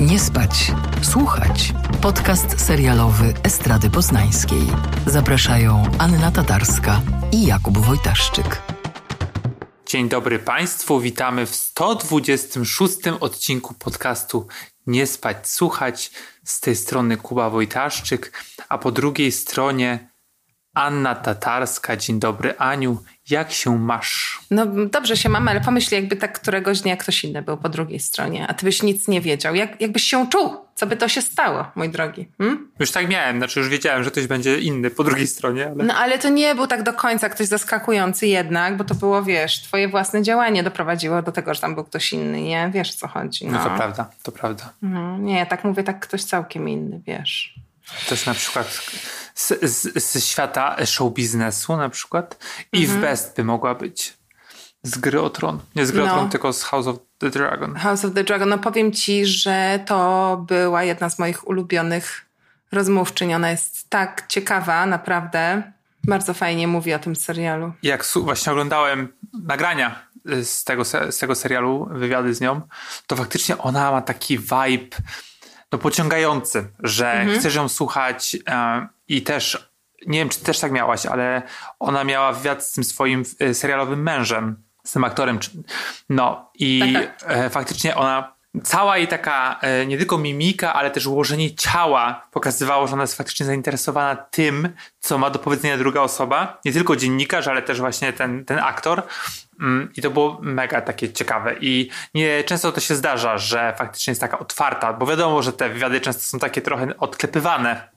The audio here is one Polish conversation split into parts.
Nie spać, słuchać. Podcast serialowy Estrady Poznańskiej. Zapraszają Anna Tatarska i Jakub Wojtaszczyk. Dzień dobry Państwu, witamy w 126 odcinku podcastu Nie spać, słuchać. Z tej strony Kuba Wojtaszczyk, a po drugiej stronie Anna Tatarska. Dzień dobry Aniu, jak się masz? No dobrze się mam, ale pomyśl, jakby tak któregoś dnia ktoś inny był po drugiej stronie, a ty byś nic nie wiedział. Jak, jakbyś się czuł? Co by to się stało, mój drogi? Hmm? Już tak miałem, znaczy już wiedziałem, że ktoś będzie inny po drugiej stronie. Ale... No ale to nie był tak do końca ktoś zaskakujący jednak, bo to było, wiesz, twoje własne działanie doprowadziło do tego, że tam był ktoś inny, nie? Wiesz, o co chodzi. No, no to prawda, to prawda. No, nie, ja tak mówię, tak ktoś całkiem inny, wiesz. Też na przykład z, z, z świata show biznesu na przykład. Eve mhm. Best by mogła być. Z gry o tron. Nie z gry no. o tron, tylko z House of the Dragon. House of the Dragon. No powiem ci, że to była jedna z moich ulubionych rozmówczyń. Ona jest tak ciekawa, naprawdę. Bardzo fajnie mówi o tym serialu. Jak właśnie oglądałem nagrania z tego, z tego serialu, wywiady z nią, to faktycznie ona ma taki vibe no, pociągający, że mhm. chcesz ją słuchać e, i też, nie wiem, czy też tak miałaś, ale ona miała wywiad z tym swoim e, serialowym mężem, z tym aktorem. No i tak, tak. E, faktycznie ona cała jej taka e, nie tylko mimika, ale też ułożenie ciała pokazywało, że ona jest faktycznie zainteresowana tym, co ma do powiedzenia druga osoba. Nie tylko dziennikarz, ale też właśnie ten, ten aktor. Mm, I to było mega takie ciekawe. I nie często to się zdarza, że faktycznie jest taka otwarta, bo wiadomo, że te wywiady często są takie trochę odklepywane,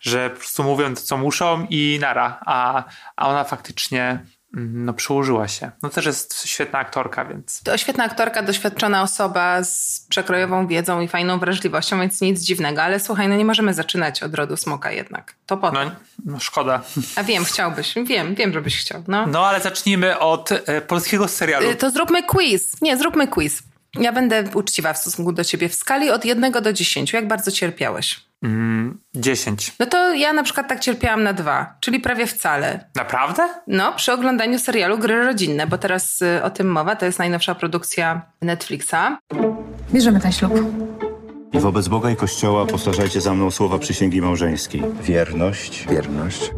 że po prostu mówią to, co muszą i nara. A, a ona faktycznie no, przyłożyła się. No też jest świetna aktorka, więc. To świetna aktorka, doświadczona osoba z przekrojową wiedzą i fajną wrażliwością, więc nic dziwnego. Ale słuchaj, no nie możemy zaczynać od rodu smoka jednak. To po no, no szkoda. A wiem, chciałbyś. Wiem, wiem, żebyś chciał. No, no ale zacznijmy od e, polskiego serialu. Y, to zróbmy quiz. Nie, zróbmy quiz. Ja będę uczciwa w stosunku do ciebie w skali od jednego do dziesięciu. Jak bardzo cierpiałeś? Mm, 10. No to ja na przykład tak cierpiałam na dwa, czyli prawie wcale. Naprawdę? No, przy oglądaniu serialu Gry Rodzinne, bo teraz y, o tym mowa, to jest najnowsza produkcja Netflixa. Bierzemy ten ślub. I wobec Boga i Kościoła powtarzajcie za mną słowa przysięgi małżeńskiej. Wierność. Wierność.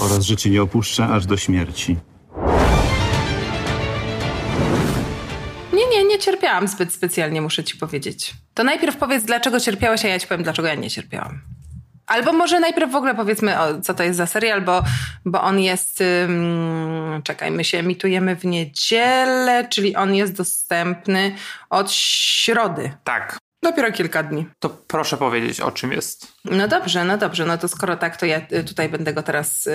Oraz, że cię nie opuszczę aż do śmierci. Nie cierpiałam zbyt specjalnie, muszę ci powiedzieć. To najpierw powiedz, dlaczego cierpiałeś, a ja ci powiem, dlaczego ja nie cierpiałam. Albo może najpierw w ogóle powiedzmy, o, co to jest za serial, bo, bo on jest. Um, czekaj, my się emitujemy w niedzielę, czyli on jest dostępny od środy. Tak. Dopiero kilka dni. To proszę powiedzieć, o czym jest. No dobrze, no dobrze. No to skoro tak, to ja y, tutaj będę go teraz y,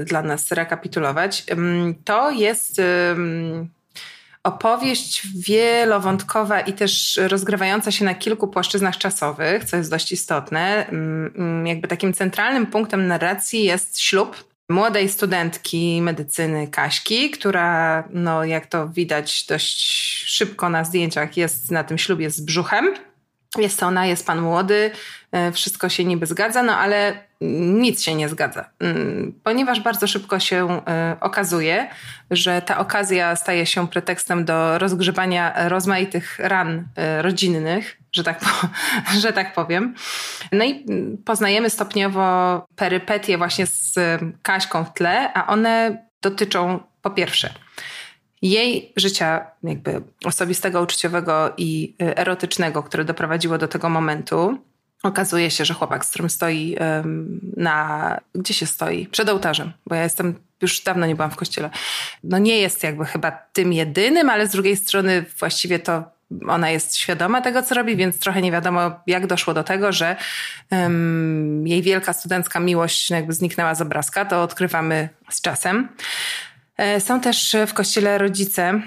y, dla nas rekapitulować. Um, to jest opowieść wielowątkowa i też rozgrywająca się na kilku płaszczyznach czasowych, co jest dość istotne. Mm, jakby takim centralnym punktem narracji jest ślub młodej studentki medycyny Kaśki, która, no jak to widać dość szybko na zdjęciach, jest na tym ślubie z brzuchem. Jest ona, jest pan młody, e, wszystko się niby zgadza, no ale nic się nie zgadza, mm, ponieważ bardzo szybko się e, okazuje, że ta okazja staje się pretekstem do rozgrzewania rozmaitych ran e, rodzinnych, że tak, że tak powiem. No i poznajemy stopniowo perypetie właśnie z Kaśką w tle, a one dotyczą po pierwsze jej życia jakby osobistego, uczuciowego i y, erotycznego, które doprowadziło do tego momentu. Okazuje się, że chłopak, z którym stoi na... Gdzie się stoi? Przed ołtarzem, bo ja jestem... Już dawno nie byłam w kościele. No nie jest jakby chyba tym jedynym, ale z drugiej strony właściwie to ona jest świadoma tego, co robi, więc trochę nie wiadomo, jak doszło do tego, że um, jej wielka studencka miłość jakby zniknęła z obrazka. To odkrywamy z czasem. E, są też w kościele rodzice.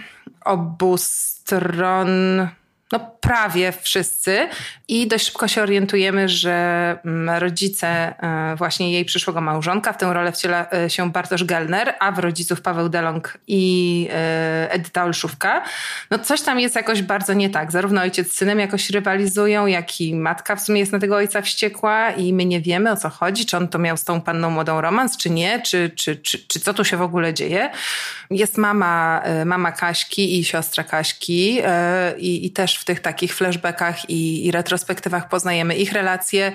Obu stron no prawie wszyscy i dość szybko się orientujemy, że mm, rodzice e, właśnie jej przyszłego małżonka, w tę rolę wciela e, się Bartosz Gelner, a w rodziców Paweł Delong i e, Edyta Olszówka. No coś tam jest jakoś bardzo nie tak. Zarówno ojciec z synem jakoś rywalizują, jak i matka w sumie jest na tego ojca wściekła i my nie wiemy o co chodzi, czy on to miał z tą panną młodą romans, czy nie, czy, czy, czy, czy co tu się w ogóle dzieje. Jest mama, mama Kaśki i siostra Kaśki i, i też w tych takich flashbackach i, i retrospektywach poznajemy ich relacje,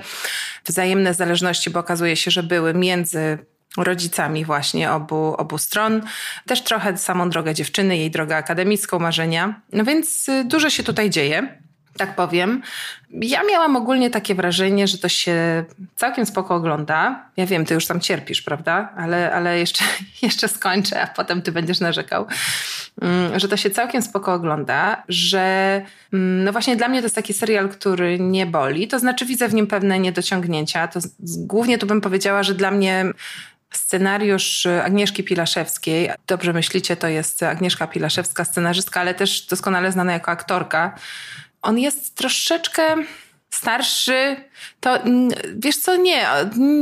wzajemne zależności, bo okazuje się, że były między rodzicami właśnie obu, obu stron. Też trochę samą drogę dziewczyny, jej drogę akademicką, marzenia. No więc y, dużo się tutaj dzieje tak powiem. Ja miałam ogólnie takie wrażenie, że to się całkiem spoko ogląda. Ja wiem, ty już tam cierpisz, prawda? Ale, ale jeszcze, jeszcze skończę, a potem ty będziesz narzekał. Mm, że to się całkiem spoko ogląda, że mm, no właśnie dla mnie to jest taki serial, który nie boli. To znaczy widzę w nim pewne niedociągnięcia. To głównie tu bym powiedziała, że dla mnie Scenariusz Agnieszki Pilaszewskiej, dobrze myślicie, to jest Agnieszka Pilaszewska, scenarzystka, ale też doskonale znana jako aktorka on jest troszeczkę starszy, to wiesz co, nie,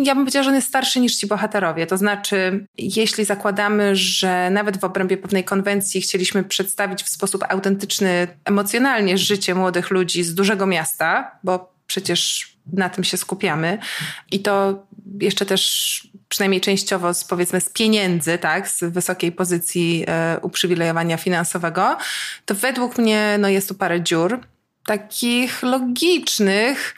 ja bym powiedziała, że on jest starszy niż ci bohaterowie. To znaczy, jeśli zakładamy, że nawet w obrębie pewnej konwencji chcieliśmy przedstawić w sposób autentyczny, emocjonalnie życie młodych ludzi z dużego miasta, bo przecież na tym się skupiamy i to jeszcze też przynajmniej częściowo z, powiedzmy z pieniędzy, tak, z wysokiej pozycji e, uprzywilejowania finansowego, to według mnie no, jest tu parę dziur takich logicznych.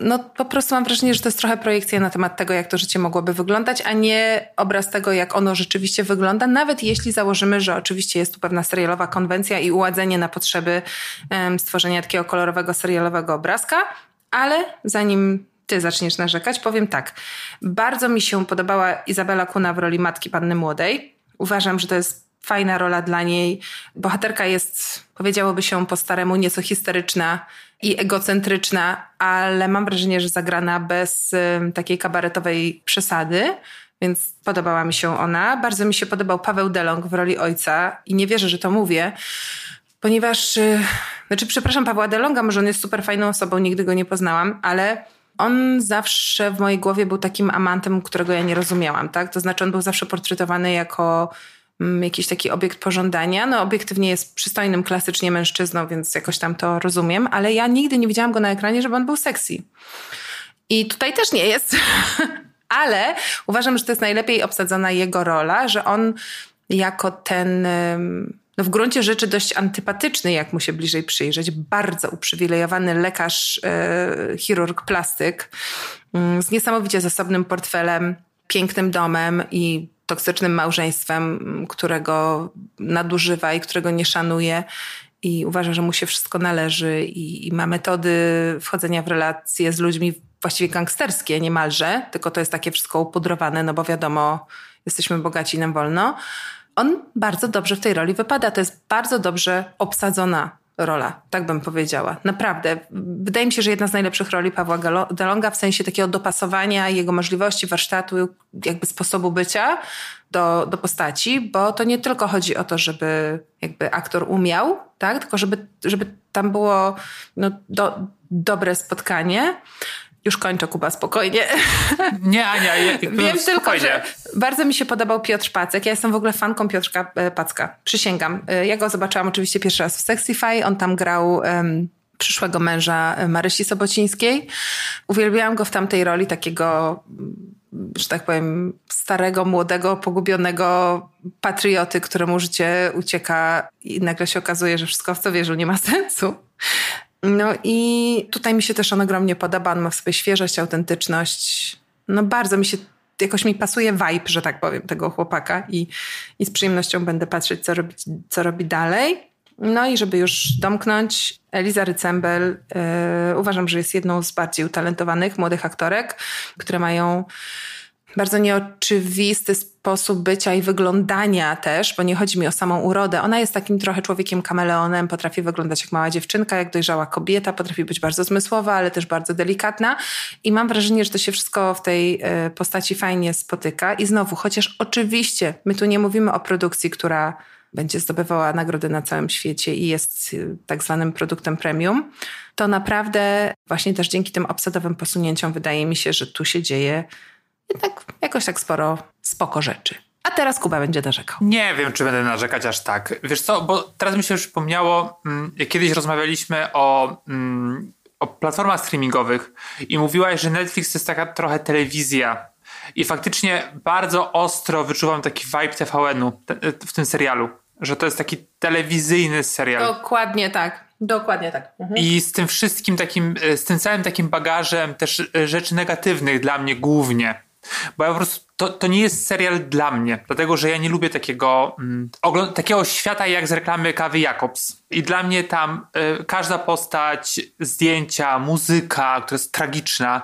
No po prostu mam wrażenie, że to jest trochę projekcja na temat tego, jak to życie mogłoby wyglądać, a nie obraz tego, jak ono rzeczywiście wygląda, nawet jeśli założymy, że oczywiście jest tu pewna serialowa konwencja i uładzenie na potrzeby um, stworzenia takiego kolorowego serialowego obrazka, ale zanim ty zaczniesz narzekać, powiem tak. Bardzo mi się podobała Izabela Kuna w roli matki panny młodej. Uważam, że to jest fajna rola dla niej. Bohaterka jest, powiedziałoby się po staremu, nieco histeryczna i egocentryczna, ale mam wrażenie, że zagrana bez takiej kabaretowej przesady. Więc podobała mi się ona. Bardzo mi się podobał Paweł Delong w roli ojca i nie wierzę, że to mówię, ponieważ, y, znaczy przepraszam Pawła Delonga, może on jest super fajną osobą, nigdy go nie poznałam, ale on zawsze w mojej głowie był takim amantem, którego ja nie rozumiałam, tak? To znaczy on był zawsze portretowany jako jakiś taki obiekt pożądania. No obiektywnie jest przystojnym klasycznie mężczyzną, więc jakoś tam to rozumiem, ale ja nigdy nie widziałam go na ekranie, żeby on był sexy. I tutaj też nie jest. ale uważam, że to jest najlepiej obsadzona jego rola, że on jako ten no w gruncie rzeczy dość antypatyczny, jak mu się bliżej przyjrzeć, bardzo uprzywilejowany lekarz, yy, chirurg, plastyk, yy, z niesamowicie zasobnym portfelem, pięknym domem i toksycznym małżeństwem, którego nadużywa i którego nie szanuje i uważa, że mu się wszystko należy i, i, ma metody wchodzenia w relacje z ludźmi właściwie gangsterskie niemalże, tylko to jest takie wszystko upudrowane, no bo wiadomo, jesteśmy bogaci, nam wolno. On bardzo dobrze w tej roli wypada. To jest bardzo dobrze obsadzona rola, tak bym powiedziała. Naprawdę. Wydaje mi się, że jedna z najlepszych roli Pawła Delonga w sensie takiego dopasowania jego możliwości, warsztatu, jakby sposobu bycia do, do postaci, bo to nie tylko chodzi o to, żeby jakby aktor umiał, tak? tylko żeby, żeby tam było no, do, dobre spotkanie, już kończę, Kuba, spokojnie. Nie, Ania, ja, Wiem tylko, że bardzo mi się podobał Piotr Pacek. Ja jestem w ogóle fanką Piotrka e, Packa. Przysięgam. E, ja go zobaczyłam oczywiście pierwszy raz w Sexify. On tam grał um, przyszłego męża Marysi Sobocińskiej. Uwielbiałam go w tamtej roli takiego że tak powiem, starego, młodego, pogubionego patrioty, któremu życie ucieka i nagle się okazuje, że wszystko w co wierzył nie ma sensu. No i tutaj mi się też on ogromnie podoba. On ma w sobie świeżość, autentyczność. No bardzo mi się, jakoś mi pasuje vibe, że tak powiem, tego chłopaka i, i z przyjemnością będę patrzeć, co robi, co robi dalej. No i żeby już domknąć, Eliza Rycembel yy, uważam, że jest jedną z bardziej utalentowanych młodych aktorek, które mają bardzo nieoczywisty sposób bycia i wyglądania też, bo nie chodzi mi o samą urodę. Ona jest takim trochę człowiekiem kameleonem, potrafi wyglądać jak mała dziewczynka, jak dojrzała kobieta, potrafi być bardzo zmysłowa, ale też bardzo delikatna. I mam wrażenie, że to się wszystko w tej e, postaci fajnie spotyka. I znowu, chociaż oczywiście my tu nie mówimy o produkcji, która będzie zdobywała nagrody na całym świecie i jest y, tak zwanym produktem premium, to naprawdę właśnie też dzięki tym obsadowym posunięciom wydaje mi się, że tu się dzieje jednak jakoś tak sporo spoko rzeczy. A teraz Kuba będzie narzekał. Nie wiem, czy będę narzekać aż tak. Wiesz co, bo teraz mi się przypomniało, mm, jak kiedyś rozmawialiśmy o, mm, o platformach streamingowych i mówiłaś, że Netflix to jest taka trochę telewizja. I faktycznie bardzo ostro wyczuwam taki vibe TVN-u w tym serialu. Że to jest taki telewizyjny serial. Dokładnie tak. Dokładnie tak. Mhm. I z tym wszystkim takim, z tym całym takim bagażem też rzeczy negatywnych dla mnie głównie. Bo ja po prostu, to, to nie jest serial dla mnie, dlatego że ja nie lubię takiego, mm, takiego świata jak z reklamy kawy Jacobs. I dla mnie tam y, każda postać, zdjęcia, muzyka, która jest tragiczna,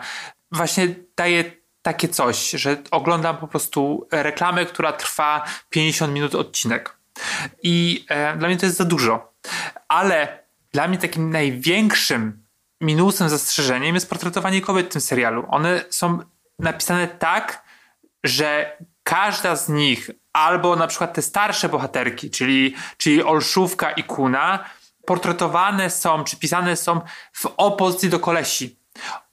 właśnie daje takie coś, że oglądam po prostu reklamę, która trwa 50 minut odcinek. I e, dla mnie to jest za dużo. Ale dla mnie takim największym minusem, zastrzeżeniem jest portretowanie kobiet w tym serialu. One są napisane tak, że każda z nich, albo na przykład te starsze bohaterki, czyli, czyli Olszówka i Kuna, portretowane są, czy pisane są w opozycji do kolesi.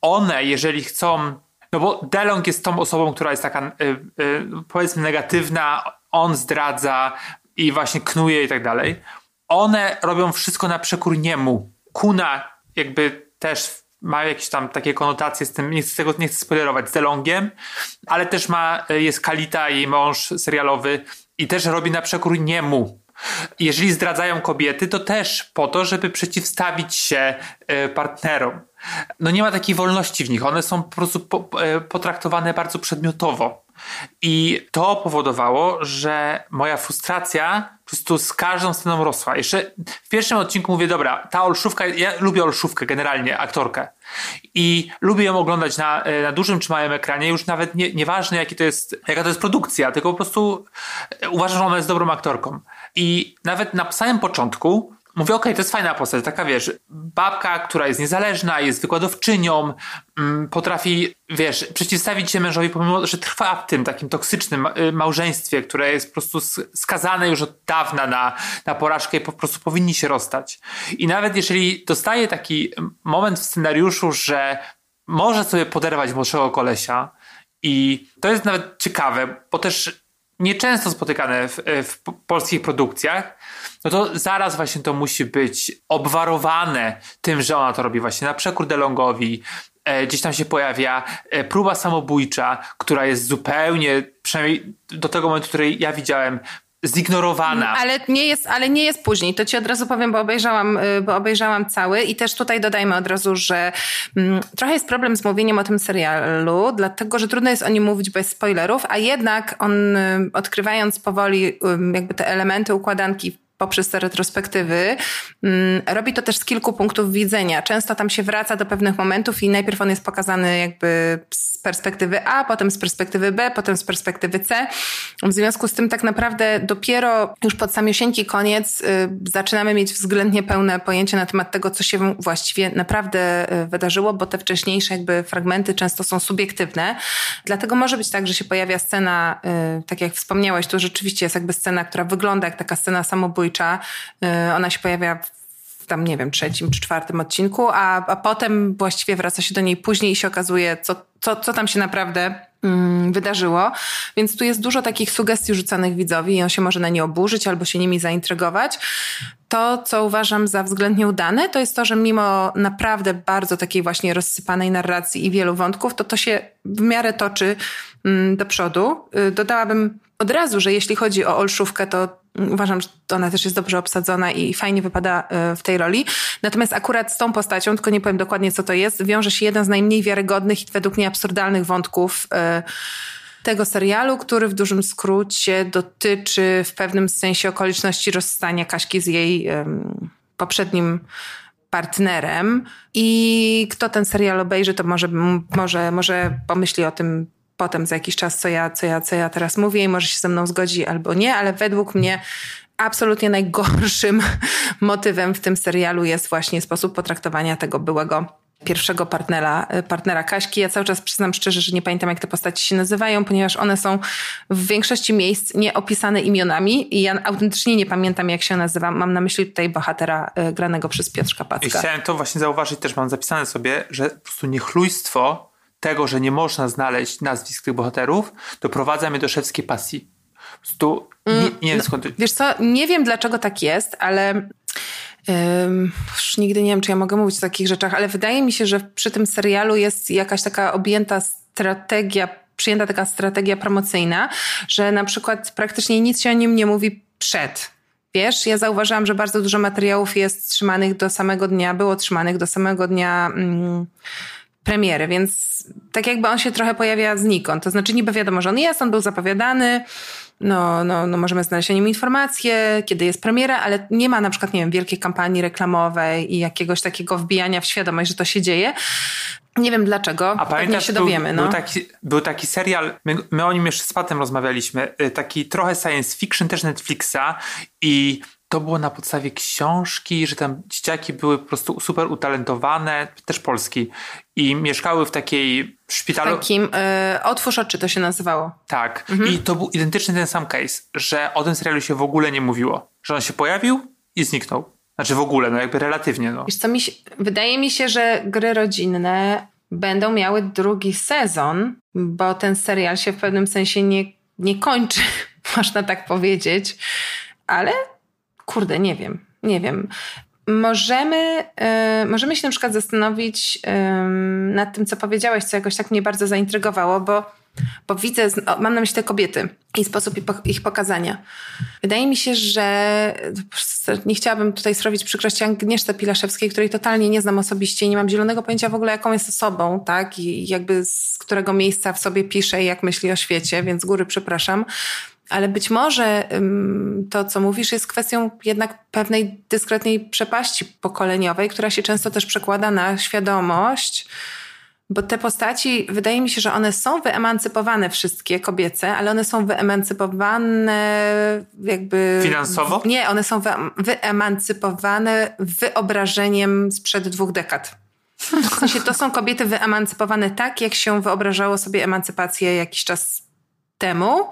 One, jeżeli chcą, no bo Delong jest tą osobą, która jest taka, y, y, powiedzmy, negatywna, on zdradza i właśnie knuje i tak dalej. One robią wszystko na przekór niemu. Kuna jakby też ma jakieś tam takie konotacje z tym, nie chcę tego, nie chcę spoilerować, z Delongiem, ale też ma, jest Kalita, jej mąż serialowy i też robi na przekór niemu. Jeżeli zdradzają kobiety, to też po to, żeby przeciwstawić się e, partnerom. No nie ma takiej wolności w nich, one są po prostu e, potraktowane bardzo przedmiotowo. I to powodowało, że moja frustracja po prostu z każdą sceną rosła. Jeszcze w pierwszym odcinku mówię, dobra, ta Olszówka, ja lubię Olszówkę generalnie, aktorkę. I lubię ją oglądać na, e, na dużym czy małym ekranie, już nawet nie, nieważne jaki to jest, jaka to jest produkcja, tylko po prostu uważam, że ona jest dobrą aktorką. I nawet na samym początku Mówię, okej, okay, to jest fajna postać, taka wiesz, babka, która jest niezależna, jest wykładowczynią, mm, potrafi, wiesz, przeciwstawić się mężowi, pomimo, że trwa w tym takim toksycznym y, małżeństwie, które jest po prostu skazane już od dawna na, na porażkę i po prostu powinni się rozstać. I nawet jeżeli dostaje taki moment w scenariuszu, że może sobie poderwać młodszego kolesia i to jest nawet ciekawe, bo też nieczęsto spotykane w, w polskich produkcjach, no to zaraz właśnie to musi być obwarowane tym, że ona to robi właśnie na przekór DeLongowi. E, gdzieś tam się pojawia e, próba samobójcza, która jest zupełnie, przynajmniej do tego momentu, której ja widziałem, zignorowana. Mm, ale nie jest, ale nie jest później. To ci od razu powiem, bo obejrzałam, y, bo obejrzałam cały i też tutaj dodajmy od razu, że mm, trochę jest problem z mówieniem o tym serialu, dlatego, że trudno jest o nim mówić bez spoilerów, a jednak on y, odkrywając powoli jakby te elementy układanki poprzez te retrospektywy, mm, robi to też z kilku punktów widzenia. Często tam się wraca do pewnych momentów i najpierw on jest pokazany jakby z perspektywy A, potem z perspektywy B, potem z perspektywy C. W związku z tym tak naprawdę dopiero już pod samiosieńki koniec y, zaczynamy mieć względnie pełne pojęcie na temat tego, co się właściwie naprawdę y, wydarzyło, bo te wcześniejsze jakby fragmenty często są subiektywne. Dlatego może być tak, że się pojawia scena, y, tak jak wspomniałeś, to rzeczywiście jest jakby scena, która wygląda jak taka scena samobójcza. Ona się pojawia w tam, nie wiem, trzecim czy czwartym odcinku, a, a potem właściwie wraca się do niej później i się okazuje, co co, co tam się naprawdę mm, wydarzyło. Więc tu jest dużo takich sugestii rzucanych widzowi i on się może na nie oburzyć albo się nimi zaintrygować. To, co uważam za względnie udane, to jest to, że mimo naprawdę bardzo takiej właśnie rozsypanej narracji i wielu wątków, to to się w miarę toczy mm, do przodu. Y, dodałabym od razu, że jeśli chodzi o Olszówkę, to uważam, że ona też jest dobrze obsadzona i fajnie wypada e, w tej roli. Natomiast akurat z tą postacią, tylko nie powiem dokładnie co to jest, wiąże się jeden z najmniej wiarygodnych i według mnie absurdalnych wątków e, tego serialu, który w dużym skrócie dotyczy w pewnym sensie okoliczności rozstania Kaśki z jej poprzednim partnerem. I kto ten serial obejrzy, to może, może, może pomyśli o tym potem za jakiś czas, co ja, co, ja, co ja teraz mówię i może się ze mną zgodzi albo nie, ale według mnie absolutnie najgorszym motywem w tym serialu jest właśnie sposób potraktowania tego byłego pierwszego partnera, partnera Kaśki. Ja cały czas przyznam szczerze, że nie pamiętam, jak te postaci się nazywają, ponieważ one są w większości miejsc nieopisane imionami i ja autentycznie nie pamiętam, jak się nazywa. Mam na myśli tutaj bohatera y, granego przez Piotrka Packa. I chciałem to właśnie zauważyć, też mam zapisane sobie, że po prostu niechlujstwo tego, że nie można znaleźć nazwisk tych bohaterów, doprowadza mnie do szewskiej pasji. Prostu nie, nie wiem no, skąd... Wiesz co, nie wiem dlaczego tak jest, ale Um, już nigdy nie wiem, czy ja mogę mówić o takich rzeczach, ale wydaje mi się, że przy tym serialu jest jakaś taka objęta strategia, przyjęta taka strategia promocyjna, że na przykład praktycznie nic się o nim nie mówi przed. Wiesz, ja zauważyłam, że bardzo dużo materiałów jest trzymanych do samego dnia, było trzymanych do samego dnia mm, premiery, więc tak jakby on się trochę pojawia znikąd. To znaczy niby wiadomo, że on jest, on był zapowiadany, no, no, no możemy znaleźć o nim informacje, kiedy jest premiera, ale nie ma na przykład, nie wiem, wielkiej kampanii reklamowej i jakiegoś takiego wbijania w świadomość, że to się dzieje. Nie wiem dlaczego, A pamiętasz, się dowiemy. Był, no. był, taki, był taki serial, my, my o nim jeszcze z Patem rozmawialiśmy, y, taki trochę science fiction też Netflixa i to było na podstawie książki, że tam dzieciaki były po prostu super utalentowane, też polski, i mieszkały w takiej szpitalu. Takim, y, otwórz oczy to się nazywało. Tak. Mhm. I to był identyczny ten sam case, że o tym serialu się w ogóle nie mówiło. Że on się pojawił i zniknął. Znaczy w ogóle, no jakby relatywnie. No. Wiesz co, mi się, wydaje mi się, że gry rodzinne będą miały drugi sezon, bo ten serial się w pewnym sensie nie, nie kończy, można tak powiedzieć. Ale kurde, nie wiem, nie wiem. Możemy, yy, możemy się na przykład zastanowić yy, nad tym, co powiedziałeś, co jakoś tak mnie bardzo zaintrygowało, bo, bo widzę, mam na myśli te kobiety i sposób ich pokazania. Wydaje mi się, że nie chciałabym tutaj zrobić przykrości Agnieszce Pilaszewskiej, której totalnie nie znam osobiście i nie mam zielonego pojęcia w ogóle, jaką jest osobą, tak? I jakby z którego miejsca w sobie pisze i jak myśli o świecie, więc góry przepraszam ale być może to, co mówisz, jest kwestią jednak pewnej dyskretnej przepaści pokoleniowej, która się często też przekłada na świadomość, bo te postaci, wydaje mi się, że one są wyemancypowane wszystkie kobiece, ale one są wyemancypowane jakby. Finansowo? Nie, one są wyemancypowane wyobrażeniem sprzed dwóch dekad. W sensie to są kobiety wyemancypowane tak, jak się wyobrażało sobie emancypację jakiś czas temu,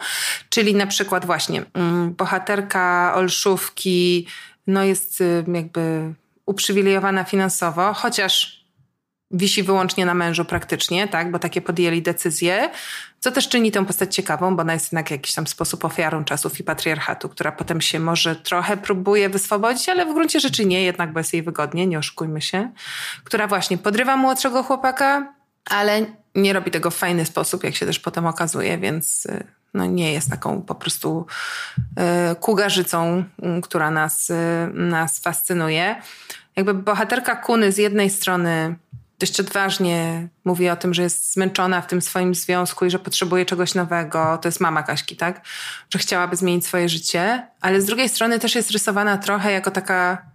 czyli na przykład właśnie mm, bohaterka Olszówki no jest y, jakby uprzywilejowana finansowo, chociaż wisi wyłącznie na mężu praktycznie, tak, bo takie podjęli decyzje, co też czyni tę postać ciekawą, bo ona jest jednak w jakiś tam sposób ofiarą czasów i patriarchatu, która potem się może trochę próbuje wyswobodzić, ale w gruncie rzeczy nie, jednak bo jest jej wygodnie, nie oszukujmy się, która właśnie podrywa młodszego chłopaka, ale nie robi tego w fajny sposób, jak się też potem okazuje, więc y, no nie jest taką po prostu y, kugarzycą, y, która nas, nas fascynuje. Jakby bohaterka Kuny z jednej strony dość odważnie mówi o tym, że jest zmęczona w tym swoim związku i że potrzebuje czegoś nowego. To jest mama Kaśki, tak? Że chciałaby zmienić swoje życie, ale z drugiej strony też jest rysowana trochę jako taka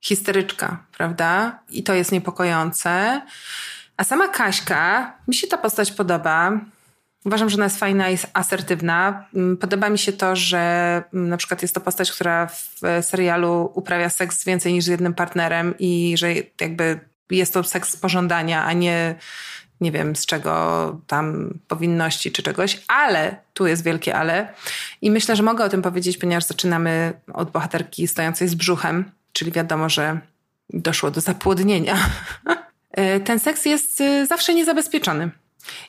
histeryczka, prawda? I to jest niepokojące. A sama Kaśka, mi się ta postać podoba. Uważam, że ona jest fajna i asertywna. Mm, podoba mi się to, że mm, na przykład jest to postać, która w serialu uprawia seks więcej niż z jednym partnerem i że jakby jest to seks z pożądania, a nie nie wiem z czego tam powinności czy czegoś, ale tu jest wielkie ale i myślę, że mogę o tym powiedzieć, ponieważ zaczynamy od bohaterki stojącej z brzuchem, czyli wiadomo, że doszło do zapłodnienia ten seks jest e, zawsze niezabezpieczony.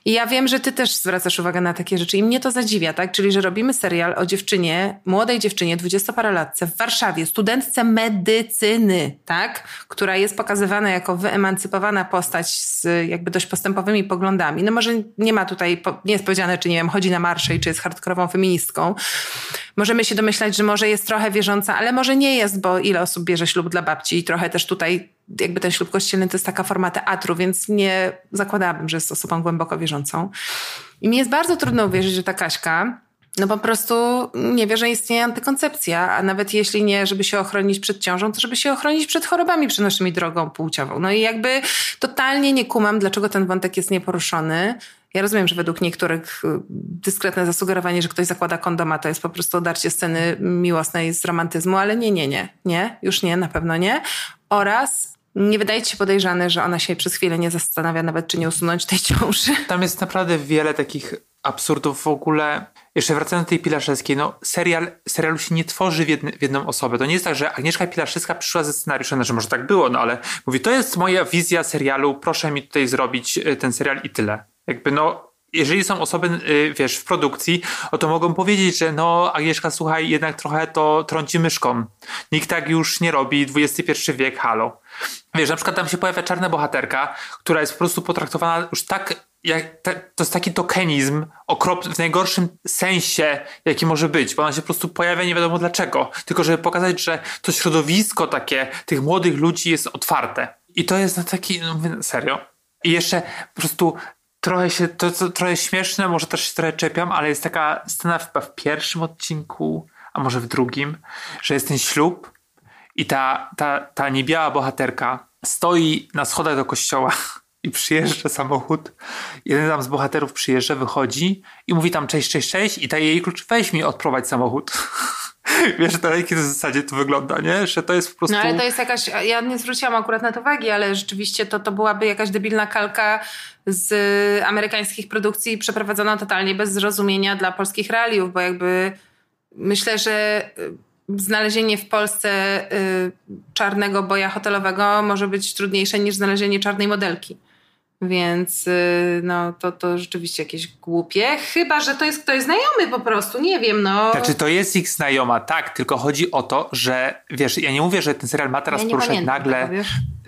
I ja wiem, że ty też zwracasz uwagę na takie rzeczy i mnie to zadziwia, tak? Czyli, że robimy serial o dziewczynie, młodej dziewczynie, dwudziestoparolatce w Warszawie, studentce medycyny, tak? Która jest pokazywana jako wyemancypowana postać z jakby dość postępowymi poglądami. No może nie ma tutaj, nie jest powiedziane, czy nie wiem, chodzi na marsze i czy jest hardkorową feministką. Możemy się domyślać, że może jest trochę wierząca, ale może nie jest, bo ile osób bierze ślub dla babci i trochę też tutaj jakby ten ślub kościelny to jest taka forma teatru, więc nie zakładałabym, że jest osobą głęboko wierzącą. I mi jest bardzo trudno uwierzyć, że ta Kaśka no po prostu nie wie, że istnieje antykoncepcja, a nawet jeśli nie, żeby się ochronić przed ciążą, to żeby się ochronić przed chorobami przenoszonymi drogą płciową. No i jakby totalnie nie kumam, dlaczego ten wątek jest nieporuszony. Ja rozumiem, że według niektórych y, dyskretne zasugerowanie, że ktoś zakłada kondoma, to jest po prostu odarcie sceny miłosnej z romantyzmu, ale nie, nie, nie, nie, już nie, na pewno nie. Oraz nie wydaje ci się podejrzane, że ona się przez chwilę nie zastanawia nawet, czy nie usunąć tej ciąży. Tam jest naprawdę wiele takich absurdów w ogóle. Jeszcze wracając do tej Pilaszewskiej, no serial, serialu się nie tworzy w, jedne, w jedną osobę. To nie jest tak, że Agnieszka Pilaszewska przyszła ze scenariuszem, znaczy może tak było, no ale mówi, to jest moja wizja serialu, proszę mi tutaj zrobić y, ten serial i tyle. Jakby no, jeżeli są osoby, y, wiesz, w produkcji, o to mogą powiedzieć, że no Agnieszka, słuchaj, jednak trochę to trąci myszką. Nikt tak już nie robi, XXI wiek, halo. Wiesz, na przykład tam się pojawia czarna bohaterka, która jest po prostu potraktowana już tak, jak, te, to jest taki tokenizm w najgorszym sensie, jaki może być, bo ona się po prostu pojawia nie wiadomo dlaczego, tylko żeby pokazać, że to środowisko takie tych młodych ludzi jest otwarte. I to jest na taki, no serio. I jeszcze po prostu trochę się, to, to trochę śmieszne, może też się trochę czepiam, ale jest taka scena chyba w pierwszym odcinku, a może w drugim, że jest ten ślub i ta, ta, ta niebiała bohaterka stoi na schodach do kościoła i przyjeżdża samochód. Jeden tam z bohaterów przyjeżdża, wychodzi i mówi tam cześć, cześć, cześć i daje jej klucz, weź mi odprowadź samochód. Wiesz, to na jakiej zasadzie to wygląda, nie? Że to jest po prostu... No ale to jest jakaś, ja nie zwróciłam akurat na to uwagi, ale rzeczywiście to, to byłaby jakaś debilna kalka z amerykańskich produkcji przeprowadzona totalnie bez zrozumienia dla polskich realiów, bo jakby myślę, że y, znalezienie w Polsce y, czarnego boja hotelowego może być trudniejsze niż znalezienie czarnej modelki. Więc y, no, to, to rzeczywiście jakieś głupie. Chyba, że to jest ktoś znajomy po prostu, nie wiem, no. Znaczy, to jest ich znajoma, tak, tylko chodzi o to, że wiesz, ja nie mówię, że ten serial ma teraz Ja poruszać pamiętam nagle,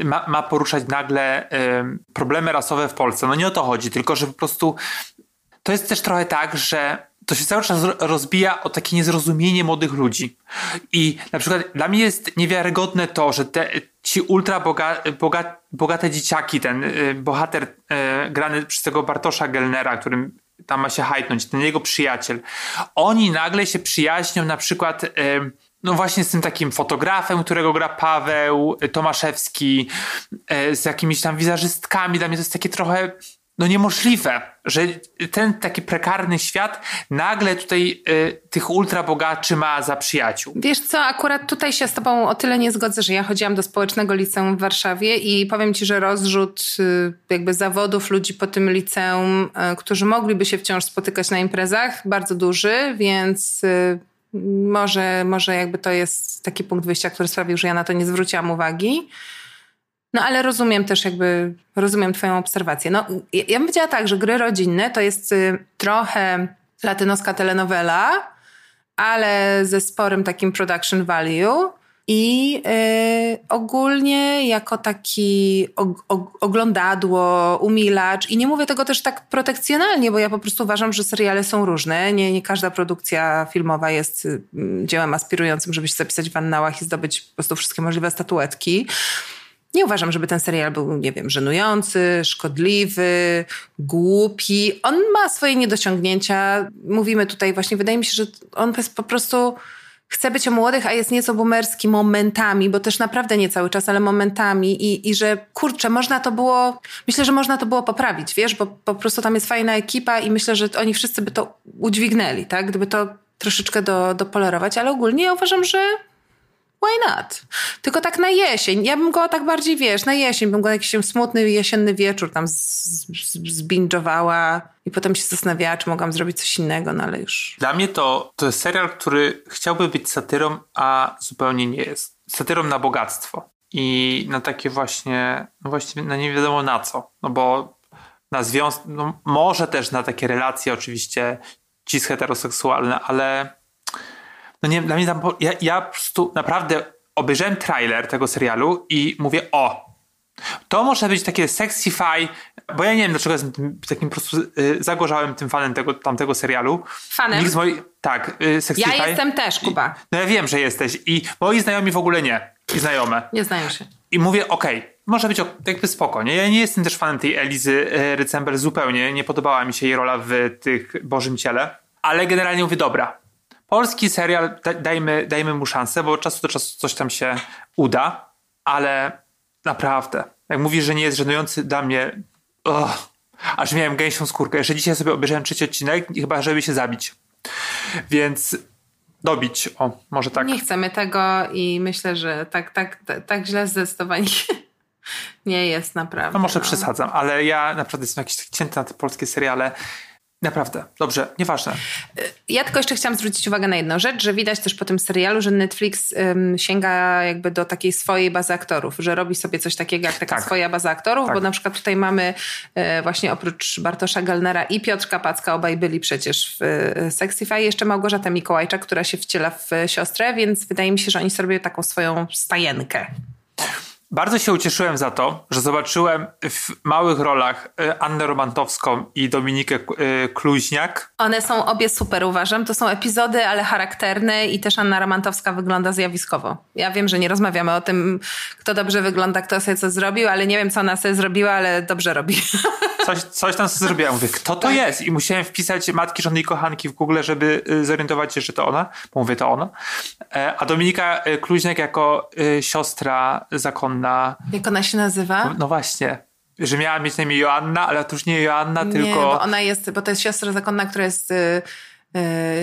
ma, ma poruszać nagle ym, problemy rasowe w Polsce. No nie o to chodzi, tylko że po prostu to jest też trochę tak, że to się cały czas ro- rozbija o takie niezrozumienie młodych ludzi. I na przykład dla mnie jest niewiarygodne to, że te, ci ultra boga, boga, bogate dzieciaki, ten y, bohater y, grany przez tego Bartosza Gelnera, którym tam ma się hajtnąć, ten jego przyjaciel, oni nagle się przyjaźnią na przykład y, no właśnie z tym takim fotografem, którego gra Paweł Tomaszewski, y, z jakimiś tam wizerzystkami. Dla mnie to jest takie trochę no niemożliwe, że ten taki prekarny świat nagle tutaj y, tych ultrabogaczy ma za przyjaciół. Wiesz co, akurat tutaj się z tobą o tyle nie zgodzę, że ja chodziłam do społecznego liceum w Warszawie i powiem ci, że rozrzut y, jakby zawodów ludzi po tym liceum, y, którzy mogliby się wciąż spotykać na imprezach, bardzo duży, więc y, może, może jakby to jest taki punkt wyjścia, który sprawił, że ja na to nie zwróciłam uwagi. No ale rozumiem też jakby, rozumiem twoją obserwację. No, ja, ja bym powiedziała tak, że gry rodzinne to jest y, trochę latynoska telenowela, ale ze sporym takim production value i y, ogólnie jako taki og, og, oglądadło, umilacz i nie mówię tego też tak protekcjonalnie, bo ja po prostu uważam, że seriale są różne. Nie, nie każda produkcja filmowa jest y, dziełem aspirującym, żeby się zapisać w annałach i zdobyć po prostu wszystkie możliwe statuetki. Nie uważam, żeby ten serial był, nie wiem, żenujący, szkodliwy, głupi. On ma swoje niedociągnięcia. Mówimy tutaj właśnie, wydaje mi się, że on jest po prostu chce być o młodych, a jest nieco boomerski momentami, bo też naprawdę nie cały czas, ale momentami i, i że kurczę, można to było, myślę, że można to było poprawić, wiesz, bo po prostu tam jest fajna ekipa i myślę, że oni wszyscy by to udźwignęli, tak, gdyby to troszeczkę do, dopolerować, ale ogólnie ja uważam, że why not? Tylko tak na jesień. Ja bym go tak bardziej, wiesz, na jesień bym go jakiś smutny jesienny wieczór tam zbinge'owała i potem się zastanawiała, czy mogłam zrobić coś innego, no ale już. Dla mnie to, to jest serial, który chciałby być satyrą, a zupełnie nie jest. Satyrą na bogactwo. I na takie właśnie, no właściwie na nie wiadomo na co. No bo na związek, no może też na takie relacje oczywiście cis heteroseksualne, ale no nie, dla mnie tam, ja, ja po prostu naprawdę obejrzałem trailer tego serialu i mówię, o, to może być takie sexify, bo ja nie wiem, dlaczego jestem takim po prostu y, zagorzałym tym fanem tego, tamtego serialu. Fanem? Nikt z moich, tak, y, sexify. Ja jestem też, Kuba. I, no ja wiem, że jesteś i moi znajomi w ogóle nie. I znajome. Nie znają się. I mówię, okej, okay, może być jakby spoko, nie? Ja nie jestem też fanem tej Elizy y, Rycembel zupełnie, nie podobała mi się jej rola w tych Bożym Ciele, ale generalnie mówię, dobra, polski serial, dajmy, dajmy mu szansę, bo od czasu do czasu coś tam się uda, ale naprawdę, jak mówisz, że nie jest żenujący dla mnie, oh, aż miałem gęsią skórkę. Jeszcze dzisiaj sobie obejrzałem trzeci odcinek, chyba żeby się zabić. Więc dobić, o, może tak. Nie chcemy tego i myślę, że tak, tak, tak, tak źle zdecydowanie Nie jest naprawdę. No może przesadzam, ale ja naprawdę jestem jakiś cięty na te polskie seriale. Naprawdę, dobrze, nieważne. Ja tylko jeszcze chciałam zwrócić uwagę na jedną rzecz, że widać też po tym serialu, że Netflix ym, sięga jakby do takiej swojej bazy aktorów, że robi sobie coś takiego jak taka Tak. swoja baza aktorów, Tak. bo na przykład tutaj mamy y, właśnie oprócz Bartosza Galnera i Piotrka Packa, obaj byli przecież w y, Sexify, jeszcze Małgorzata Mikołajczak, która się wciela w y, siostrę, więc wydaje mi się, że oni sobie taką swoją stajenkę. Bardzo się ucieszyłem za to, że zobaczyłem w małych rolach y, Annę Romantowską i Dominikę y, Kluźniak. One są obie super, uważam. To są epizody, ale charakterne i też Anna Romantowska wygląda zjawiskowo. Ja wiem, że nie rozmawiamy o tym, kto dobrze wygląda, kto sobie co zrobił, ale nie wiem, co ona sobie zrobiła, ale dobrze robi. Coś, coś tam sobie zrobiła. Mówię, kto to jest? I musiałem wpisać matki, żony i kochanki w Google, żeby y, zorientować się, że to ona. Bo mówię, to ona. E, A Dominika y, Kluźniak jako y, siostra zakonna. Jak ona się nazywa? No właśnie. Że miała mieć na imię Joanna, ale to już nie Joanna, Nie, tylko... bo ona jest, bo to jest siostra zakonna, która jest y,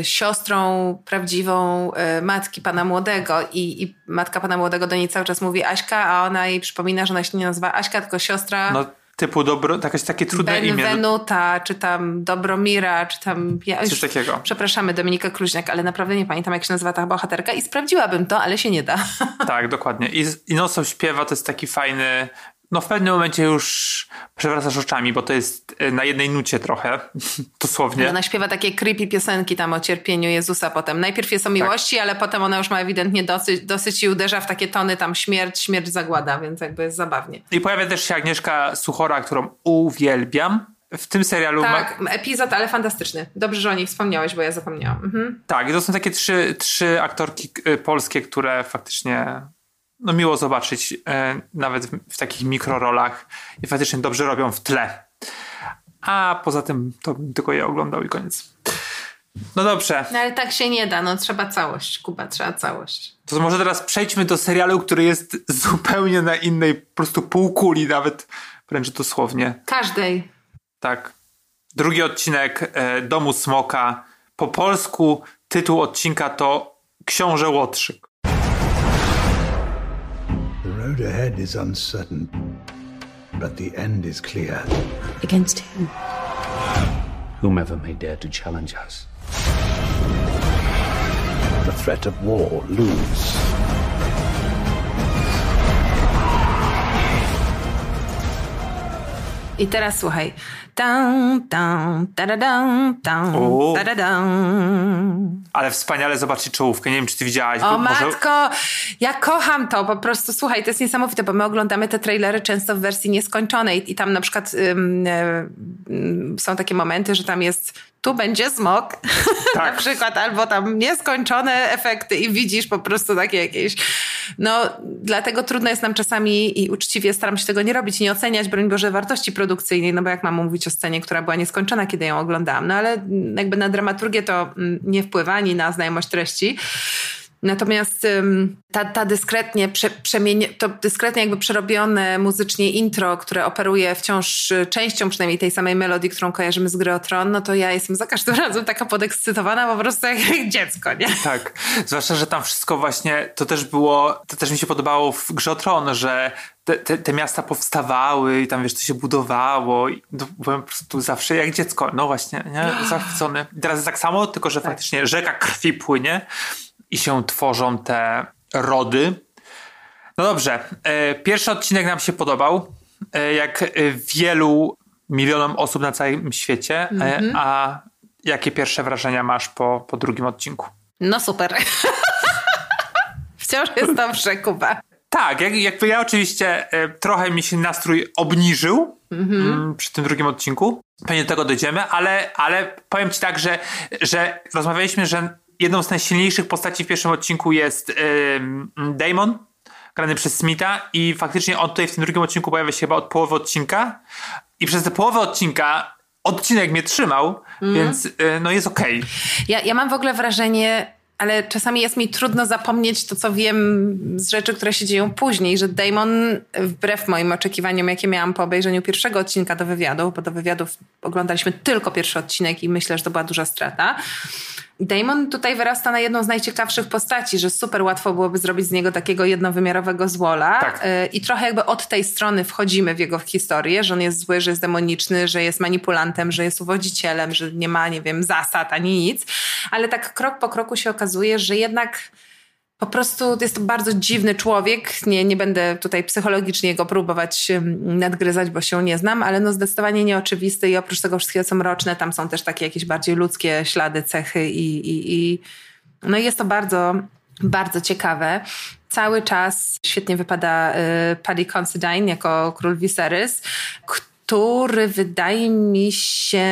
y, siostrą prawdziwą y, matki pana młodego i, i matka pana młodego do niej cały czas mówi Aśka, a ona jej przypomina, że ona się nie nazywa Aśka, tylko siostra No typu dobro, jakieś takie trudne imię. Benvenuta, czy tam Dobromira, czy tam... Ja Coś już, takiego. Przepraszamy, Dominika Kluźniak, ale naprawdę nie pamiętam, jak się nazywa ta bohaterka i sprawdziłabym to, ale się nie da. Tak, dokładnie. I, i nocą śpiewa to jest taki fajny. No w pewnym momencie już przewracasz oczami, bo to jest y, na jednej nucie trochę, dosłownie. Ona śpiewa takie creepy piosenki tam o cierpieniu Jezusa potem. Najpierw jest o Tak. miłości, ale potem ona już ma ewidentnie dosyć, dosyć i uderza w takie tony tam śmierć, śmierć zagłada, więc jakby jest zabawnie. I pojawia też się Agnieszka Suchora, którą uwielbiam. W tym serialu. ma- Tak, epizod, ale fantastyczny. Dobrze, że o niej wspomniałeś, bo ja zapomniałam. Mhm. tak, i to są takie trzy, trzy aktorki y, polskie, które faktycznie no miło zobaczyć, y, nawet w, w takich mikrorolach i faktycznie dobrze robią w tle. A poza tym to bym tylko je oglądał i koniec. No dobrze, No ale tak się nie da, no trzeba całość, Kuba, trzeba całość. To może teraz przejdźmy do serialu, który jest zupełnie na innej po prostu półkuli, nawet wręcz dosłownie. Każdej. Tak. Drugi odcinek e, Domu Smoka. Po polsku tytuł odcinka to Książę Łotrzyk. The road ahead is uncertain, but the end is clear. Against whom? whomever may dare to challenge us. The threat of war looms. I teraz słuchaj. Tam, tam, tadadam, tam, O. tadadam. Ale wspaniale zobaczyć czołówkę. Nie wiem, czy ty widziałaś. O może- matko, ja kocham to, po prostu słuchaj, to jest niesamowite, bo my oglądamy te trailery często w wersji nieskończonej i tam na przykład ym, e, ym, są takie momenty, że tam jest tu będzie smok, Tak. na przykład, albo tam nieskończone efekty i widzisz po prostu takie jakieś, no dlatego trudno jest nam czasami i uczciwie staram się tego nie robić, nie oceniać, broń Boże, wartości produkcyjnej, no bo jak mam mówić o scenie, która była nieskończona, kiedy ją oglądałam, no ale jakby na dramaturgię to mm, nie wpływa, ani na znajomość treści. Natomiast ta, ta dyskretnie, prze, to dyskretnie jakby przerobione muzycznie intro, które operuje wciąż y, częścią przynajmniej tej samej melodii, którą kojarzymy z gry o Tron, no to ja jestem za każdym razem taka podekscytowana po prostu jak, jak dziecko, nie? Tak, zwłaszcza, że tam wszystko właśnie, to też było, to też mi się podobało w Grze o Tron, że te, te, te miasta powstawały i tam wiesz, to się budowało i byłem po prostu zawsze jak dziecko, no właśnie, nie? Zachwycony. Teraz jest tak samo, tylko że faktycznie rzeka krwi płynie i się tworzą te rody. No dobrze, e, pierwszy odcinek nam się podobał, e, jak wielu milionom osób na całym świecie, e, a jakie pierwsze wrażenia masz po, po drugim odcinku? No super. Wciąż jest dobrze, Kuba. Tak, jak, jakby ja oczywiście trochę mi się nastrój obniżył mm, przy tym drugim odcinku. Pewnie do tego dojdziemy, ale, ale powiem ci tak, że, że rozmawialiśmy, że jedną z najsilniejszych postaci w pierwszym odcinku jest Damon, grany przez Smitha i faktycznie on tutaj w tym drugim odcinku pojawia się chyba od połowy odcinka i przez tę połowę odcinka odcinek mnie trzymał, więc y, no jest okej. Ja, ja mam w ogóle wrażenie, ale czasami jest mi trudno zapomnieć to, co wiem z rzeczy, które się dzieją później, że Damon, wbrew moim oczekiwaniom, jakie miałam po obejrzeniu pierwszego odcinka do wywiadu, bo do wywiadów oglądaliśmy tylko pierwszy odcinek i myślę, że to była duża strata. Damon tutaj wyrasta na jedną z najciekawszych postaci, że super łatwo byłoby zrobić z niego takiego jednowymiarowego złola. Tak. Y, I trochę jakby od tej strony wchodzimy w jego historię, że on jest zły, że jest demoniczny, że jest manipulantem, że jest uwodzicielem, że nie ma, nie wiem, zasad ani nic. Ale tak krok po kroku się okazuje, że jednak po prostu jest to bardzo dziwny człowiek. Nie, nie będę tutaj psychologicznie go próbować nadgryzać, bo się nie znam, ale no zdecydowanie nieoczywisty i oprócz tego wszystkiego, co mroczne, tam są też takie jakieś bardziej ludzkie ślady, cechy i, i, i no jest to bardzo, bardzo ciekawe. Cały czas świetnie wypada y, Paddy Considine jako król Viserys, który wydaje mi się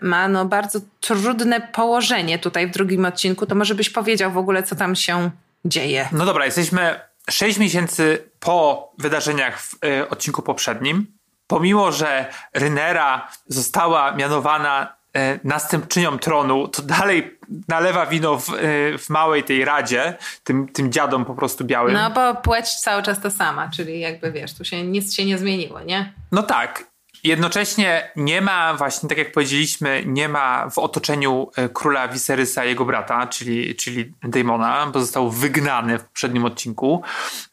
ma no bardzo trudne położenie tutaj w drugim odcinku. To może byś powiedział w ogóle, co tam się dzieje. No dobra, jesteśmy 6 miesięcy po wydarzeniach w y, odcinku poprzednim. Pomimo, że Rynera została mianowana y, następczynią tronu, to dalej nalewa wino w, y, w małej tej radzie, tym, tym dziadom po prostu białym. No bo płeć cały czas ta sama, czyli jakby wiesz, tu się nic się nie zmieniło, nie? No tak. Jednocześnie nie ma, właśnie tak jak powiedzieliśmy, nie ma w otoczeniu e, króla Viserysa jego brata, czyli, czyli Daemona, bo został wygnany w poprzednim odcinku.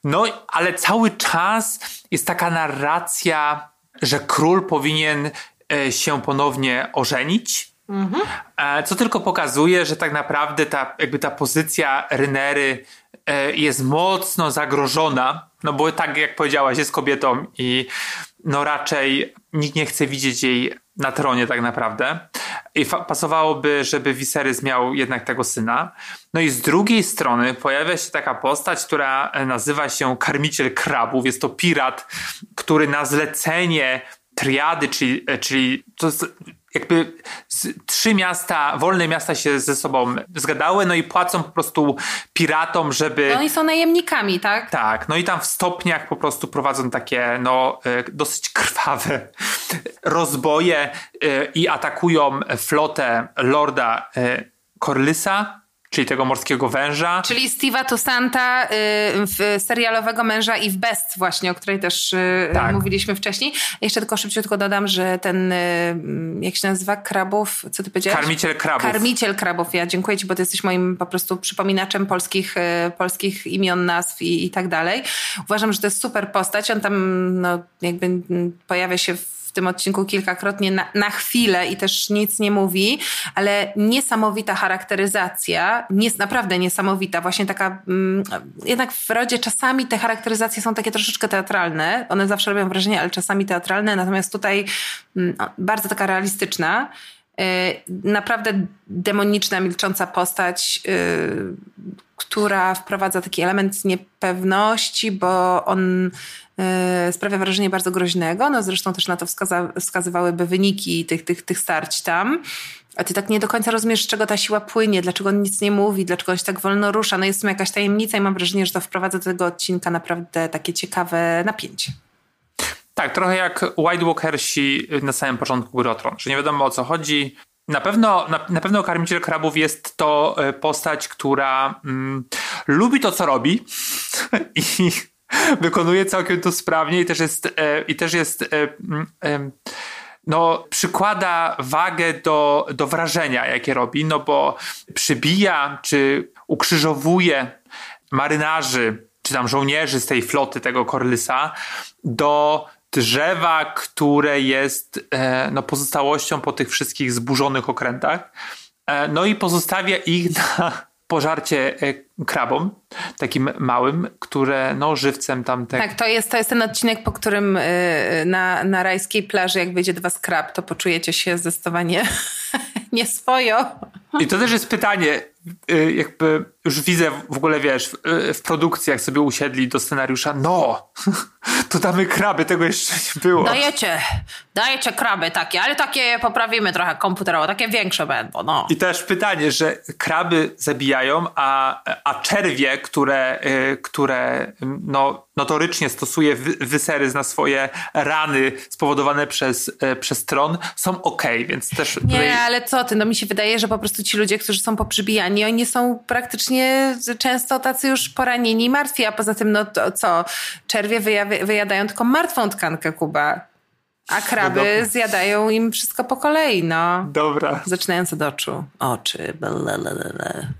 No, ale cały czas jest taka narracja, że król powinien e, się ponownie ożenić. E, Co tylko pokazuje, że tak naprawdę ta, jakby ta pozycja Rynery jest mocno zagrożona, no bo tak jak powiedziałaś, jest kobietą i no raczej nikt nie chce widzieć jej na tronie tak naprawdę. I pasowałoby, żeby Viserys miał jednak tego syna. No i z drugiej strony pojawia się taka postać, która e, nazywa się Karmiciel Krabów. Jest to pirat, który na zlecenie triady, czyli, e, czyli to jest jakby trzy miasta, wolne miasta się ze sobą zgadały, no i płacą po prostu piratom, żeby... No oni są najemnikami, tak? Tak, no i tam w stopniach po prostu prowadzą takie no, e, dosyć krwawe rozboje e, i atakują flotę Lorda e, Corlysa, czyli tego morskiego węża. Czyli Steve'a Toussaint'a y, serialowego męża i w Best właśnie, o której też y, Tak. mówiliśmy wcześniej. Jeszcze tylko szybciutko dodam, że ten, y, jak się nazywa, Krabów, co ty powiedziałeś? Karmiciel krabów. Karmiciel Krabów, ja dziękuję ci, bo ty jesteś moim po prostu przypominaczem polskich, y, polskich imion, nazw i, i tak dalej. Uważam, że to jest super postać. On tam no, jakby pojawia się w tym odcinku kilkakrotnie na, na chwilę i też nic nie mówi, ale niesamowita charakteryzacja, jest naprawdę niesamowita, właśnie taka, mm, jednak w rodzie czasami te charakteryzacje są takie troszeczkę teatralne, one zawsze robią wrażenie, ale czasami teatralne, natomiast tutaj mm, bardzo taka realistyczna. Y, Naprawdę demoniczna, milcząca postać, y, która wprowadza taki element niepewności, bo on sprawia wrażenie bardzo groźnego. No zresztą też na to wskaza, wskazywałyby wyniki tych, tych, tych starć tam. A ty tak nie do końca rozumiesz, z czego ta siła płynie, dlaczego on nic nie mówi, dlaczego on się tak wolno rusza. No jest w jakaś tajemnica i mam wrażenie, że to wprowadza do tego odcinka naprawdę takie ciekawe napięcie. Tak, trochę jak White Walkersi na samym początku Gry Tron, że nie wiadomo o co chodzi. Na pewno, na, na pewno Karmiciel Krabów jest to e, postać, która mm, lubi to, co robi i wykonuje całkiem to sprawnie i też jest, e, i też jest e, em, no, przykłada wagę do, do wrażenia, jakie robi, no bo przybija czy ukrzyżowuje marynarzy, czy tam żołnierzy z tej floty tego Corlysa do drzewa, które jest e, no, pozostałością po tych wszystkich zburzonych okrętach. E, no i pozostawia ich na pożarcie e, krabom, takim małym, które no żywcem tam te... Tak, to jest, to jest ten odcinek, po którym y, na, na rajskiej plaży, jak wyjdzie dwa skrab, to poczujecie się zdecydowanie nieswojo. I to też jest pytanie, y, jakby już widzę w ogóle, wiesz, w, y, w produkcji, jak sobie usiedli do scenariusza, no, to damy kraby, tego jeszcze nie było. Dajecie, dajecie kraby takie, ale takie poprawimy trochę komputerowo, takie większe będą, no. I też pytanie, że kraby zabijają, a, a czerwie, które, y, które no, notorycznie stosuje wy- Wyserys na swoje rany spowodowane przez, przez tron, są okej, więc też tutaj... Nie, ale co ty, no mi się wydaje, że po prostu ci ludzie, którzy są poprzybijani, oni są praktycznie często tacy już poranieni i martwi, a poza tym, no to co, czerwie wyja- wyjadają tylko martwą tkankę, Kuba. A kraby No zjadają im wszystko po kolei, no. Dobra. Zaczynając od oczu. Oczy, blablabla.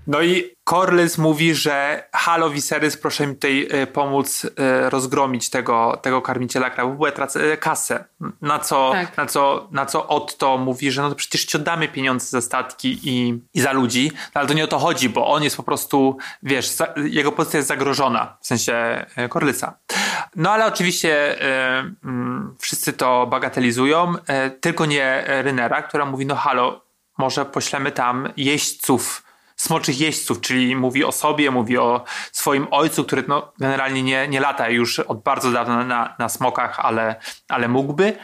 No i Corlys mówi, że halo Viserys, proszę mi tutaj e, pomóc e, rozgromić tego, tego karmiciela krabów, bo ja tracę e, kasę. Na co, Tak. na, co, na co Otto mówi, że no to przecież ci oddamy pieniądze za statki i, i za ludzi, no ale to nie o to chodzi, bo on jest po prostu, wiesz, za, jego pozycja jest zagrożona, w sensie Corlysa. No ale oczywiście e, mm, wszyscy to bagatelizują, e, tylko nie Rynera, która mówi, no halo, może poślemy tam jeźdźców, smoczych jeźdźców, czyli mówi o sobie, mówi o swoim ojcu, który no, generalnie nie, nie lata już od bardzo dawna na, na smokach, ale, ale mógłby.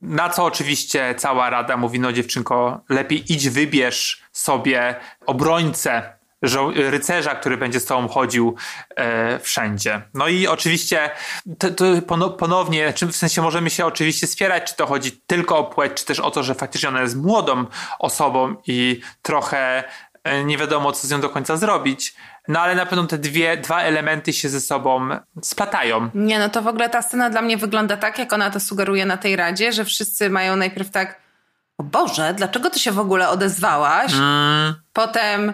Na co oczywiście cała rada mówi, no dziewczynko, lepiej idź wybierz sobie obrońcę, żo- rycerza, który będzie z tobą chodził e, wszędzie. No i oczywiście to, to pono- ponownie, w sensie możemy się oczywiście spierać, czy to chodzi tylko o płeć, czy też o to, że faktycznie ona jest młodą osobą i trochę nie wiadomo, co z nią do końca zrobić. No ale na pewno te dwie, dwa elementy się ze sobą splatają. Nie, no to w ogóle ta scena dla mnie wygląda tak, jak ona to sugeruje na tej radzie, że wszyscy mają najpierw tak, o Boże, dlaczego ty się w ogóle odezwałaś? Potem,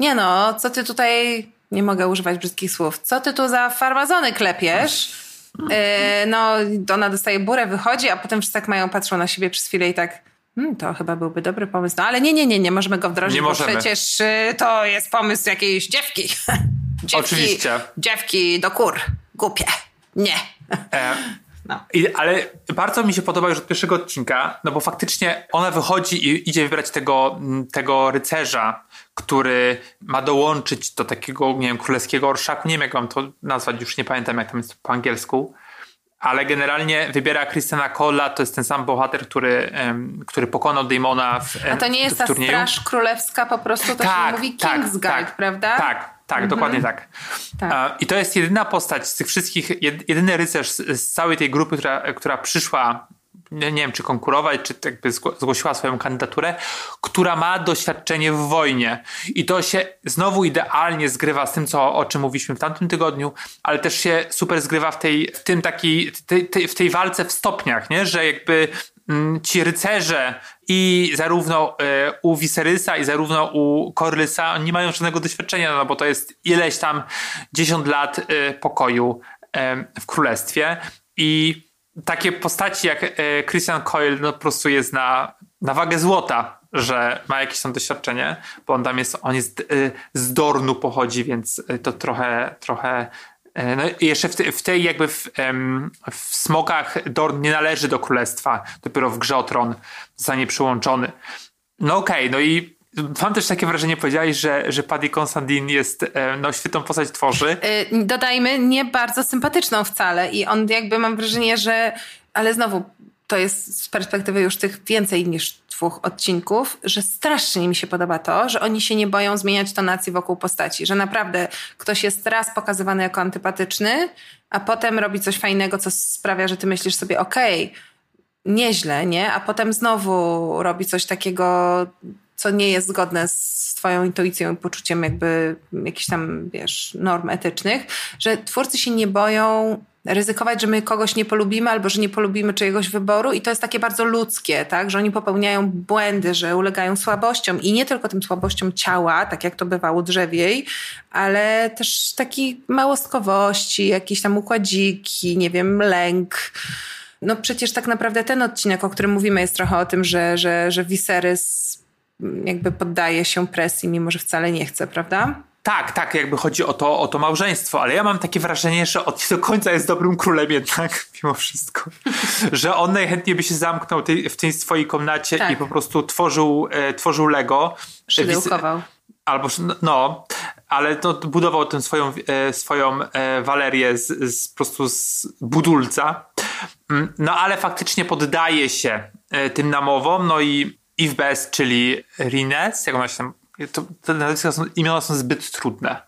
nie no, co ty tutaj, nie mogę używać brzydkich słów, co ty tu za farmazony klepiesz? Yy, no, ona dostaje burę, wychodzi, a potem wszyscy tak mają, patrzą na siebie przez chwilę i tak, hmm, to chyba byłby dobry pomysł. No ale nie, nie, nie, nie możemy go wdrożyć, Nie bo możemy. przecież y, to jest pomysł jakiejś dziewki. dziewki Oczywiście. Dziewki do kur. Głupie. Nie. E, No. I, ale bardzo mi się podoba już od pierwszego odcinka, no bo faktycznie ona wychodzi i idzie wybrać tego, mm, tego rycerza, który ma dołączyć do takiego, nie wiem, królewskiego orszaku. Nie wiem, jak mam to nazwać, już nie pamiętam, jak tam jest po angielsku. Ale generalnie wybiera Christiana Cola, to jest ten sam bohater, który, który pokonał Daemona w, A to nie jest ta turnieju. straż królewska, po prostu to się mówi Kingsguard, prawda? Mhm. Tak, tak, dokładnie tak. Tak. I to jest jedyna postać z tych wszystkich, jed- jedyny rycerz z, z całej tej grupy, która, która przyszła, nie, wiem, czy konkurować, czy jakby zgło- zgłosiła swoją kandydaturę, która ma doświadczenie w wojnie. I to się znowu idealnie zgrywa z tym, co, o czym mówiliśmy w tamtym tygodniu, ale też się super zgrywa w tej, w tym takiej, tej, tej, w tej walce w stopniach, nie? że jakby mm, ci rycerze i zarówno e, u Viserysa i zarówno u Corlysa oni nie mają żadnego doświadczenia, no bo to jest ileś tam 10 lat e, pokoju e, w królestwie i takie postaci jak e, Christian Coyle no po prostu jest na, na wagę złota, że ma jakieś tam doświadczenie, bo on tam jest, on jest e, z Dornu pochodzi, więc e, to trochę, trochę No jeszcze w, te, w tej jakby w, w smokach Dorn nie należy do królestwa, dopiero w grze o tron zostanie przyłączony. No okej, no i mam też takie wrażenie, powiedziałeś, że, że Paddy Constantine jest, e, no świetną postać tworzy. Y, dodajmy, nie bardzo sympatyczną wcale i on jakby mam wrażenie, że ale znowu to jest z perspektywy już tych więcej niż dwóch odcinków, że strasznie mi się podoba to, że oni się nie boją zmieniać tonacji wokół postaci, że naprawdę ktoś jest raz pokazywany jako antypatyczny, a potem robi coś fajnego, co sprawia, że ty myślisz sobie, okej, nieźle, nie? A potem znowu robi coś takiego, co nie jest zgodne z twoją intuicją i poczuciem jakby jakichś tam, wiesz, norm etycznych, że twórcy się nie boją ryzykować, że my kogoś nie polubimy albo że nie polubimy czyjegoś wyboru i to jest takie bardzo ludzkie, tak, że oni popełniają błędy, że ulegają słabościom i nie tylko tym słabościom ciała, tak jak to bywało drzewiej, ale też takiej małostkowości, jakieś tam układziki, nie wiem, lęk. No przecież tak naprawdę ten odcinek, o którym mówimy, jest trochę o tym, że, że, że Viserys jakby poddaje się presji, mimo że wcale nie chce, prawda? Tak, tak, jakby chodzi o to, o to małżeństwo, ale ja mam takie wrażenie, że od do końca jest dobrym królem jednak, mimo wszystko. że on najchętniej by się zamknął tej, w tej swojej komnacie Tak. i po prostu tworzył, e, tworzył Lego. Szydełkował. Albo, no, no, ale to budował tę swoją, e, swoją e, Walerię z, z, po prostu z budulca. Mm, No ale faktycznie poddaje się e, tym namowom, no i Eve Best, czyli Rines, jak ona się tam, to, te nazwiska są, imiona są zbyt trudne.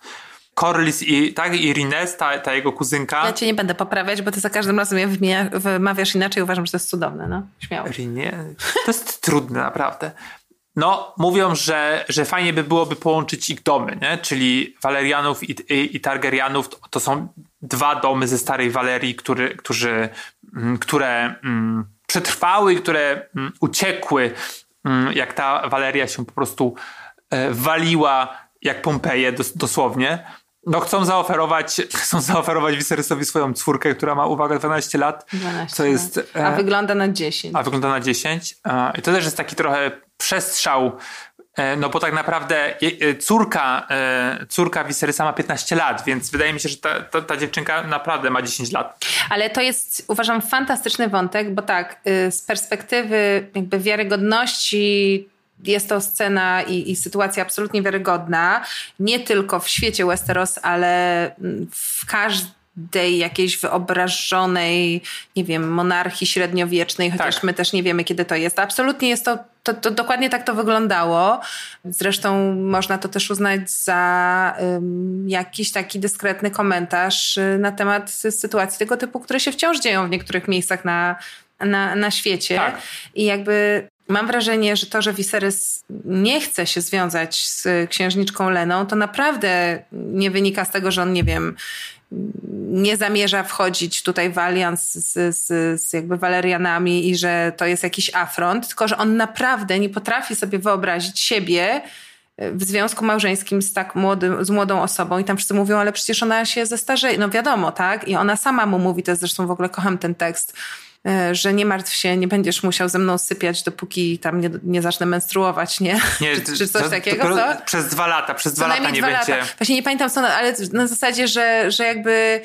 Corlys i, tak, i Rines, ta, ta jego kuzynka. Ja cię nie będę poprawiać, bo ty za każdym razem je wymawiasz inaczej. Uważam, że to jest cudowne, no. Śmiało. Rinie? To jest trudne, naprawdę. No, mówią, że, że fajnie by byłoby połączyć ich domy, nie? Czyli Walerianów i, i, i Targaryenów to, to są dwa domy ze starej Walerii, który, którzy, mm, które mm, przetrwały, które mm, uciekły, jak ta Waleria się po prostu e, waliła jak Pompeje dos dosłownie, no chcą zaoferować, chcą zaoferować Viserysowi swoją córkę, która ma, uwaga, 12 lat. 12 co jest, lat. A e, wygląda na 10. A wygląda na 10. E, I to też jest taki trochę przestrzał, e, no bo tak naprawdę e, córka, e, córka Viserysa ma 15 lat, więc wydaje mi się, że ta, ta, ta dziewczynka naprawdę ma 10 lat. Ale to jest, uważam, fantastyczny wątek, bo tak, y, z perspektywy jakby wiarygodności jest to scena i, i sytuacja absolutnie wiarygodna, nie tylko w świecie Westeros, ale mm, w każdej jakiejś wyobrażonej, nie wiem, monarchii średniowiecznej, chociaż Tak. my też nie wiemy, kiedy to jest. Absolutnie jest to, to, to dokładnie tak to wyglądało. Zresztą można to też uznać za ym, jakiś taki dyskretny komentarz y, na temat sytuacji tego typu, które się wciąż dzieją w niektórych miejscach na, na, na świecie. Tak. I jakby mam wrażenie, że to, że Viserys nie chce się związać z księżniczką Leną, to naprawdę nie wynika z tego, że on, nie wiem, nie zamierza wchodzić tutaj w alians z, z, z jakby Walerianami i że to jest jakiś afront, tylko że on naprawdę nie potrafi sobie wyobrazić siebie w związku małżeńskim z tak młodym, z młodą osobą i tam wszyscy mówią, ale przecież ona się zestarzeje. No wiadomo, tak? I ona sama mu mówi, to jest zresztą w ogóle kocham ten tekst, e, że nie martw się, nie będziesz musiał ze mną sypiać, dopóki tam nie, nie zacznę menstruować, nie? Nie, czy, czy coś to- takiego, dopiero co? Przez dwa lata, przez Co dwa lata nie dwa będzie... lata. Właśnie nie pamiętam co, ale na zasadzie, że, że jakby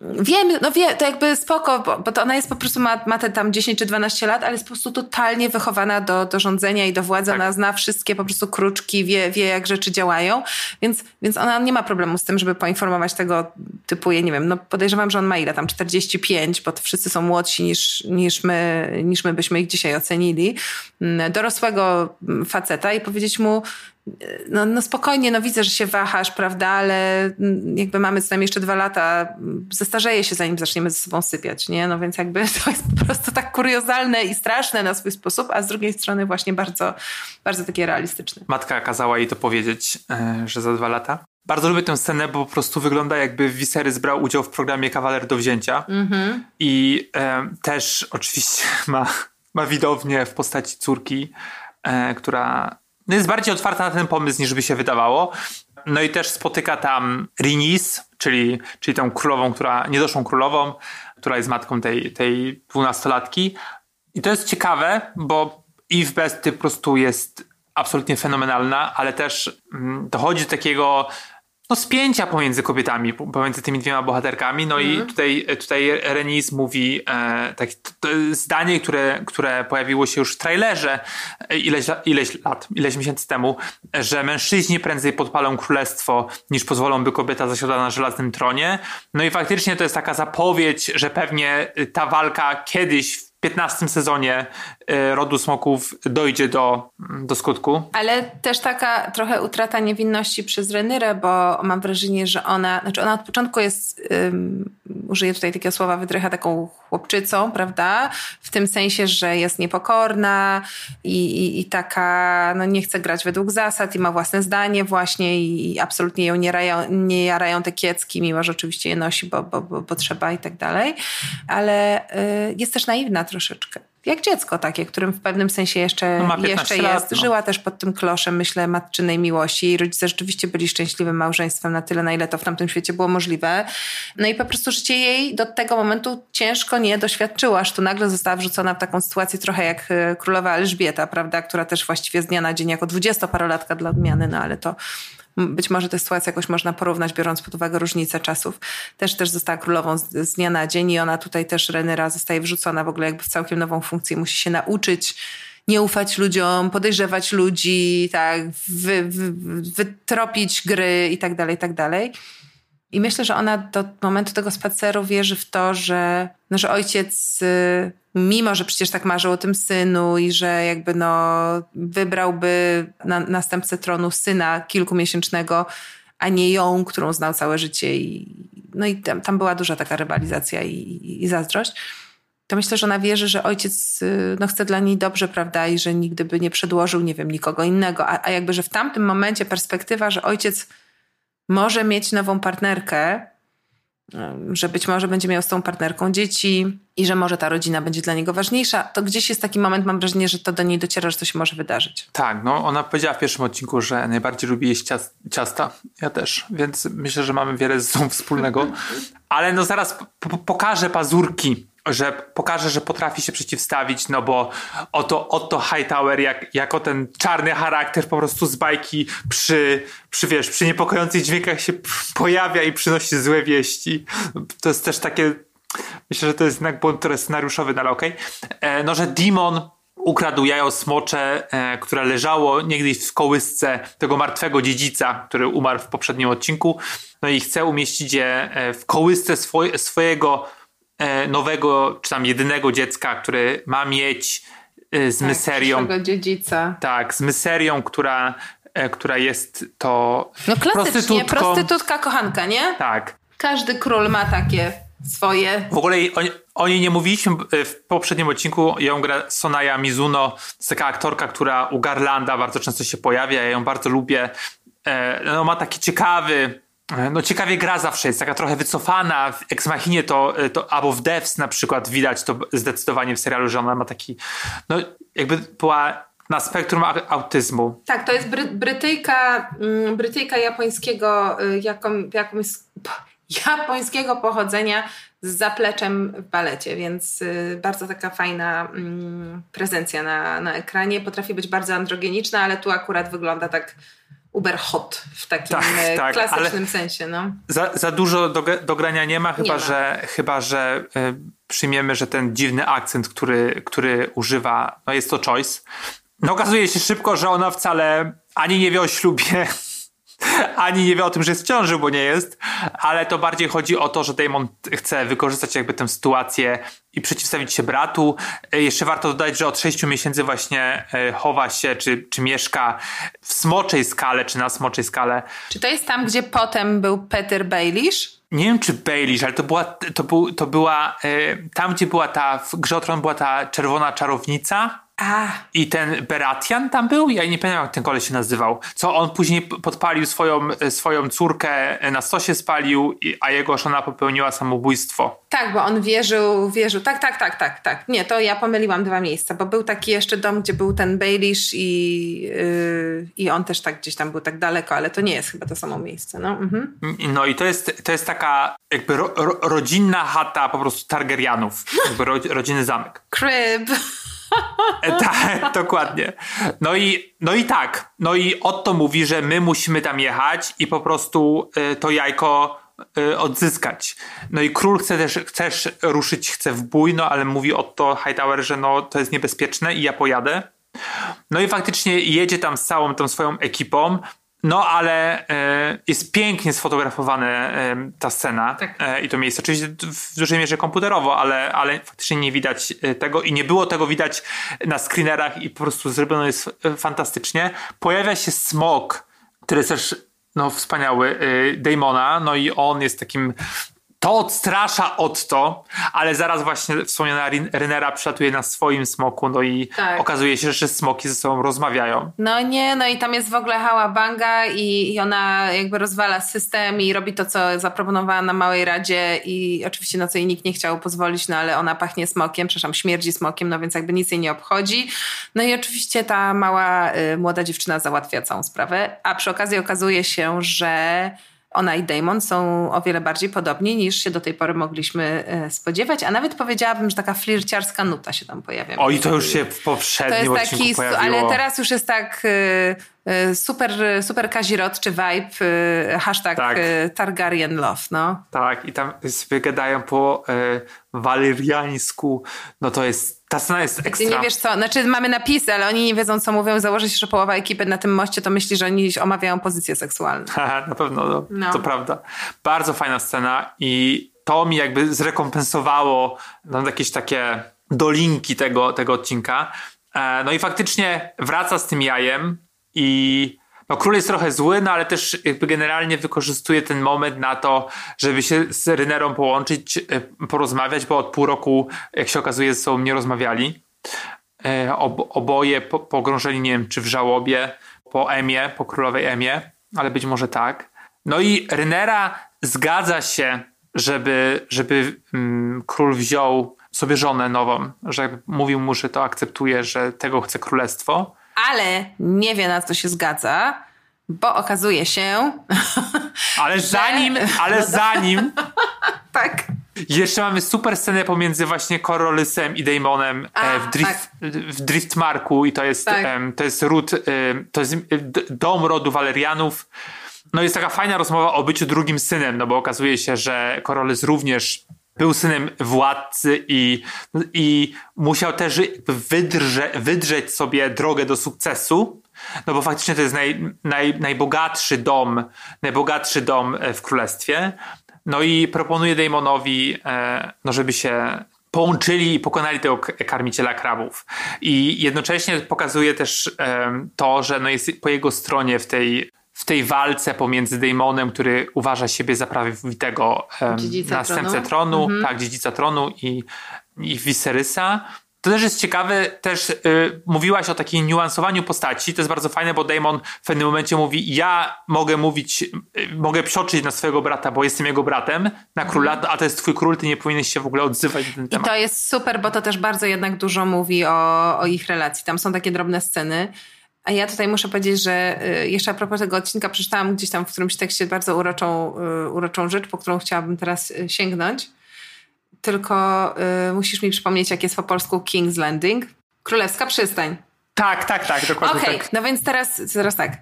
wiem, no wie, to jakby spoko, bo, bo to ona jest po prostu, ma, ma te tam 10 czy 12 lat, ale jest po prostu totalnie wychowana do, do rządzenia i do władzy. Tak. Ona zna wszystkie po prostu kruczki, wie, wie jak rzeczy działają, więc, więc ona nie ma problemu z tym, żeby poinformować tego typu, ja nie wiem, no podejrzewam, że on ma ile tam, 45, bo to wszyscy są młodsi niż, niż, my, niż my byśmy ich dzisiaj ocenili, mm, dorosłego faceta i powiedzieć mu, no, no spokojnie, no widzę, że się wahasz, prawda, ale jakby mamy co najmniej jeszcze dwa lata, zestarzeje się zanim zaczniemy ze sobą sypiać, nie? No więc jakby to jest po prostu tak kuriozalne i straszne na swój sposób, a z drugiej strony właśnie bardzo, bardzo takie realistyczne. Matka kazała jej to powiedzieć, e, że za dwa lata. Bardzo lubię tę scenę, bo po prostu wygląda jakby Viserys brał udział w programie Kawaler do wzięcia. I e, też oczywiście ma, ma widownię w postaci córki, e, która no jest bardziej otwarta na ten pomysł niż by się wydawało. No i też spotyka tam Rinis, czyli, czyli tą królową, która, niedoszłą królową, która jest matką tej, tej dwunastolatki. I to jest ciekawe, bo Eve Besty po prostu jest absolutnie fenomenalna, ale też mm, dochodzi do takiego no, spięcia pomiędzy kobietami, po- pomiędzy tymi dwiema bohaterkami. No i tutaj, tutaj Renis mówi e, tak, zdanie, które, które pojawiło się już w trailerze e, ileś, ileś lat, ileś miesięcy temu, że mężczyźni prędzej podpalą królestwo, niż pozwolą, by kobieta zasiadła na żelaznym tronie. No i faktycznie to jest taka zapowiedź, że pewnie y, ta walka kiedyś 15 sezonie y, Rodu Smoków dojdzie do, do skutku. Ale też taka trochę utrata niewinności przez Renyrę, bo mam wrażenie, że ona, znaczy ona od początku jest, um, użyję tutaj takiego słowa, wydrycha taką chłopczycą, prawda? W tym sensie, że jest niepokorna i, i, i taka, no nie chce grać według zasad i ma własne zdanie właśnie i, i absolutnie ją nie, rają, nie jarają te kiecki, mimo że oczywiście je nosi, bo, bo, bo, bo trzeba i tak dalej. Ale y, jest też naiwna troszeczkę. Jak dziecko takie, którym w pewnym sensie jeszcze, No ma 15 jeszcze lat, jest. no. Żyła też pod tym kloszem, myślę, matczynej miłości. Jej rodzice rzeczywiście byli szczęśliwym małżeństwem na tyle, na ile to w tamtym świecie było możliwe. No i po prostu życie jej do tego momentu ciężko nie doświadczyło, aż tu nagle została wrzucona w taką sytuację trochę jak e, królowa Elżbieta, prawda, która też właściwie z dnia na dzień jako dwudziestoparolatka dla odmiany, no ale to być może tę sytuację jakoś można porównać, biorąc pod uwagę różnicę czasów. Też też została królową z, z dnia na dzień i ona tutaj też Renyra zostaje wrzucona w ogóle jakby w całkiem nową funkcję. Musi się nauczyć nie ufać ludziom, podejrzewać ludzi, tak, wy, wy, wytropić gry i tak dalej, i tak dalej. I myślę, że ona do momentu tego spaceru wierzy w to, że, no, że ojciec, y, mimo że przecież tak marzył o tym synu i że jakby no wybrałby na, następcę tronu syna kilkumiesięcznego, a nie ją, którą znał całe życie. I, no i tam, tam była duża taka rywalizacja i, i, i zazdrość. To myślę, że ona wierzy, że ojciec y, no, chce dla niej dobrze, prawda, i że nigdy by nie przedłożył, nie wiem, nikogo innego. A, a jakby, że w tamtym momencie perspektywa, że ojciec może mieć nową partnerkę, że być może będzie miał z tą partnerką dzieci i że może ta rodzina będzie dla niego ważniejsza, to gdzieś jest taki moment, mam wrażenie, że to do niej dociera, że to się może wydarzyć. Tak, no ona powiedziała w pierwszym odcinku, że najbardziej lubi jeść ciasta. Ja też, więc myślę, że mamy wiele ze sobą wspólnego. Ale no zaraz pokażę pazurki że pokaże, że potrafi się przeciwstawić, no bo oto, oto Hightower jak, jako ten czarny charakter po prostu z bajki przy, przy, wiesz, przy niepokojących dźwiękach się pojawia i przynosi złe wieści. To jest też takie, myślę, że to jest znak błąd scenariuszowy, no ale okej. Okay. No, że Demon ukradł jajo smocze, e, które leżało niegdyś w kołysce tego martwego dziedzica, który umarł w poprzednim odcinku. No i chce umieścić je e, w kołysce swoje, swojego E, nowego, czy tam jedynego dziecka, który ma mieć e, z tak, myserią. dziedzica. Tak, z myserią, która, e, która jest to. No klasycznie, prostytutka kochanka, nie? Tak. Każdy król ma takie swoje. W ogóle o, niej nie mówiliśmy w poprzednim odcinku. Ją gra Sonaya Mizuno. To jest taka aktorka, która u Garlanda bardzo często się pojawia. Ja ją bardzo lubię. No, ma taki ciekawy E, no ciekawie gra zawsze jest, taka trochę wycofana. W Ex Machinie to, e, to albo w Devs na przykład widać to zdecydowanie w serialu, że ona ma taki, no jakby była na spektrum autyzmu. Tak, to jest Bry Brytyjka, mm, Brytyjka japońskiego, y, jaką, jakąś, japońskiego pochodzenia z zapleczem w balecie, więc y, bardzo taka fajna mm, prezencja na, na ekranie. Potrafi być bardzo androgeniczna, ale tu akurat wygląda tak uber hot w takim tak, e, tak, klasycznym sensie. No. Za, za dużo do, do grania nie ma, chyba nie ma. że, chyba, że y, przyjmiemy, że ten dziwny akcent, który, który używa, no jest to choice. No okazuje się szybko, że ona wcale ani nie wie o ślubie, ani nie wie o tym, że jest w ciąży, bo nie jest, ale to bardziej chodzi o to, że Damon chce wykorzystać jakby tę sytuację i przeciwstawić się bratu. E, jeszcze warto dodać, że od 6 miesięcy właśnie e, chowa się, czy, czy mieszka w smoczej skale, czy na smoczej skale. Czy to jest tam, gdzie potem był Peter Baelish? Nie wiem, czy Baelish, ale to była, to, był, to była e, tam, gdzie była ta, w Grze była ta czerwona czarownica, a. I ten Beratian tam był? Ja nie pamiętam, jak ten koleś się nazywał. Co on później podpalił swoją, swoją córkę, na stosie spalił, a jego żona popełniła samobójstwo. Tak, bo on wierzył, wierzył. Tak, tak, tak, tak, tak. Nie, to ja pomyliłam dwa miejsca, bo był taki jeszcze dom, gdzie był ten Baelish i, yy, i on też tak gdzieś tam był tak daleko, ale to nie jest chyba to samo miejsce. No, mhm. no i to jest, to jest taka jakby ro, ro, rodzinna chata po prostu Targaryenów. Jakby ro, rodzinny zamek. Crib. Tak, dokładnie. No i, no i tak. No i Otto mówi, że my musimy tam jechać i po prostu y, to jajko y, odzyskać. No i król chce też, chcesz ruszyć, chce w bój, no ale mówi Otto Hightower, że no to jest niebezpieczne i ja pojadę. No i faktycznie jedzie tam z całą tą swoją ekipą. No, ale e, jest pięknie sfotografowana e, ta scena tak. e, i to miejsce. Oczywiście w dużej mierze komputerowo, ale, ale faktycznie nie widać tego i nie było tego widać na screenerach i po prostu zrobione jest fantastycznie. Pojawia się smok, który jest też no, wspaniały, Damona, no i on jest takim to odstrasza Otto, ale zaraz właśnie wspomniana Renera przylatuje na swoim smoku, no i tak. okazuje się, że smoki ze sobą rozmawiają. No nie, no i tam jest w ogóle hała banga i, i ona jakby rozwala system i robi to, co zaproponowała na Małej Radzie i oczywiście na co jej nikt nie chciał pozwolić, no ale ona pachnie smokiem, przepraszam, śmierdzi smokiem, no więc jakby nic jej nie obchodzi. No i oczywiście ta mała, y, młoda dziewczyna załatwia całą sprawę, a przy okazji okazuje się, że ona i Damon są o wiele bardziej podobni niż się do tej pory mogliśmy e, spodziewać, a nawet powiedziałabym, że taka flirciarska nuta się tam pojawia. Oj, to już się w poprzednim to jest taki, pojawiło. Ale teraz już jest tak e, super, super kazirot czy vibe, hashtag tak. Targaryen love, no. Tak, i tam sobie gadają po waleriańsku, no to jest ta scena jest ekstra. Ty nie wiesz co, znaczy mamy napisy, ale oni nie wiedzą co mówią. Założę się, że połowa ekipy na tym moście to myśli, że oni omawiają pozycję seksualną. na pewno, no, no. to prawda. Bardzo fajna scena i to mi jakby zrekompensowało no, jakieś takie dolinki tego, tego odcinka. E, no i faktycznie wraca z tym jajem i no król jest trochę zły, no ale też jakby generalnie wykorzystuje ten moment na to, żeby się z Rynerą połączyć, e, porozmawiać, bo od pół roku, jak się okazuje, ze sobą nie rozmawiali. E, oboje pogrążeni, nie wiem, czy w żałobie, po Emie, po królowej Emie, ale być może tak. No i Rynera zgadza się, żeby, żeby um, król wziął sobie żonę nową, że mówił mu, że to akceptuje, że tego chce królestwo. Ale nie wie na co się zgadza, bo okazuje się. Ale zanim, ale zanim. tak. Jeszcze mamy super scenę pomiędzy właśnie Korolysem i Damonem A, e, w, drift, tak. w Driftmarku i to jest, Tak. to jest ród, to jest dom rodu Walerianów. No jest taka fajna rozmowa o byciu drugim synem, no bo okazuje się, że Korolys również był synem władcy i, i musiał też wydrze, wydrzeć sobie drogę do sukcesu. No bo faktycznie to jest naj, naj, najbogatszy dom, najbogatszy dom e, w królestwie. No i proponuje Damonowi, e, no żeby się połączyli i pokonali tego karmiciela krabów. I jednocześnie pokazuje też em, to, że no jest po jego stronie w tej, w tej walce pomiędzy Damonem, który uważa siebie za prawowitego Dziedzica następcę tronu. tronu, tak, dziedzica tronu i, i Viserysa. To też jest ciekawe, też y, mówiłaś o takim niuansowaniu postaci, to jest bardzo fajne, bo Damon w pewnym momencie mówi, ja mogę mówić, y, mogę psioczyć na swojego brata, bo jestem jego bratem, na króla, a to jest twój król, ty nie powinieneś się w ogóle odzywać na ten I temat. to jest super, bo to też bardzo jednak dużo mówi o, o ich relacji. Tam są takie drobne sceny. A ja tutaj muszę powiedzieć, że y, jeszcze a propos tego odcinka przeczytałam gdzieś tam w którymś tekście bardzo uroczą, y, uroczą rzecz, po którą chciałabym teraz y, sięgnąć. Tylko musisz mi przypomnieć, jak jest po polsku King's Landing. Królewska przystań. Tak, tak, tak, dokładnie Okej, tak. no więc teraz, teraz tak.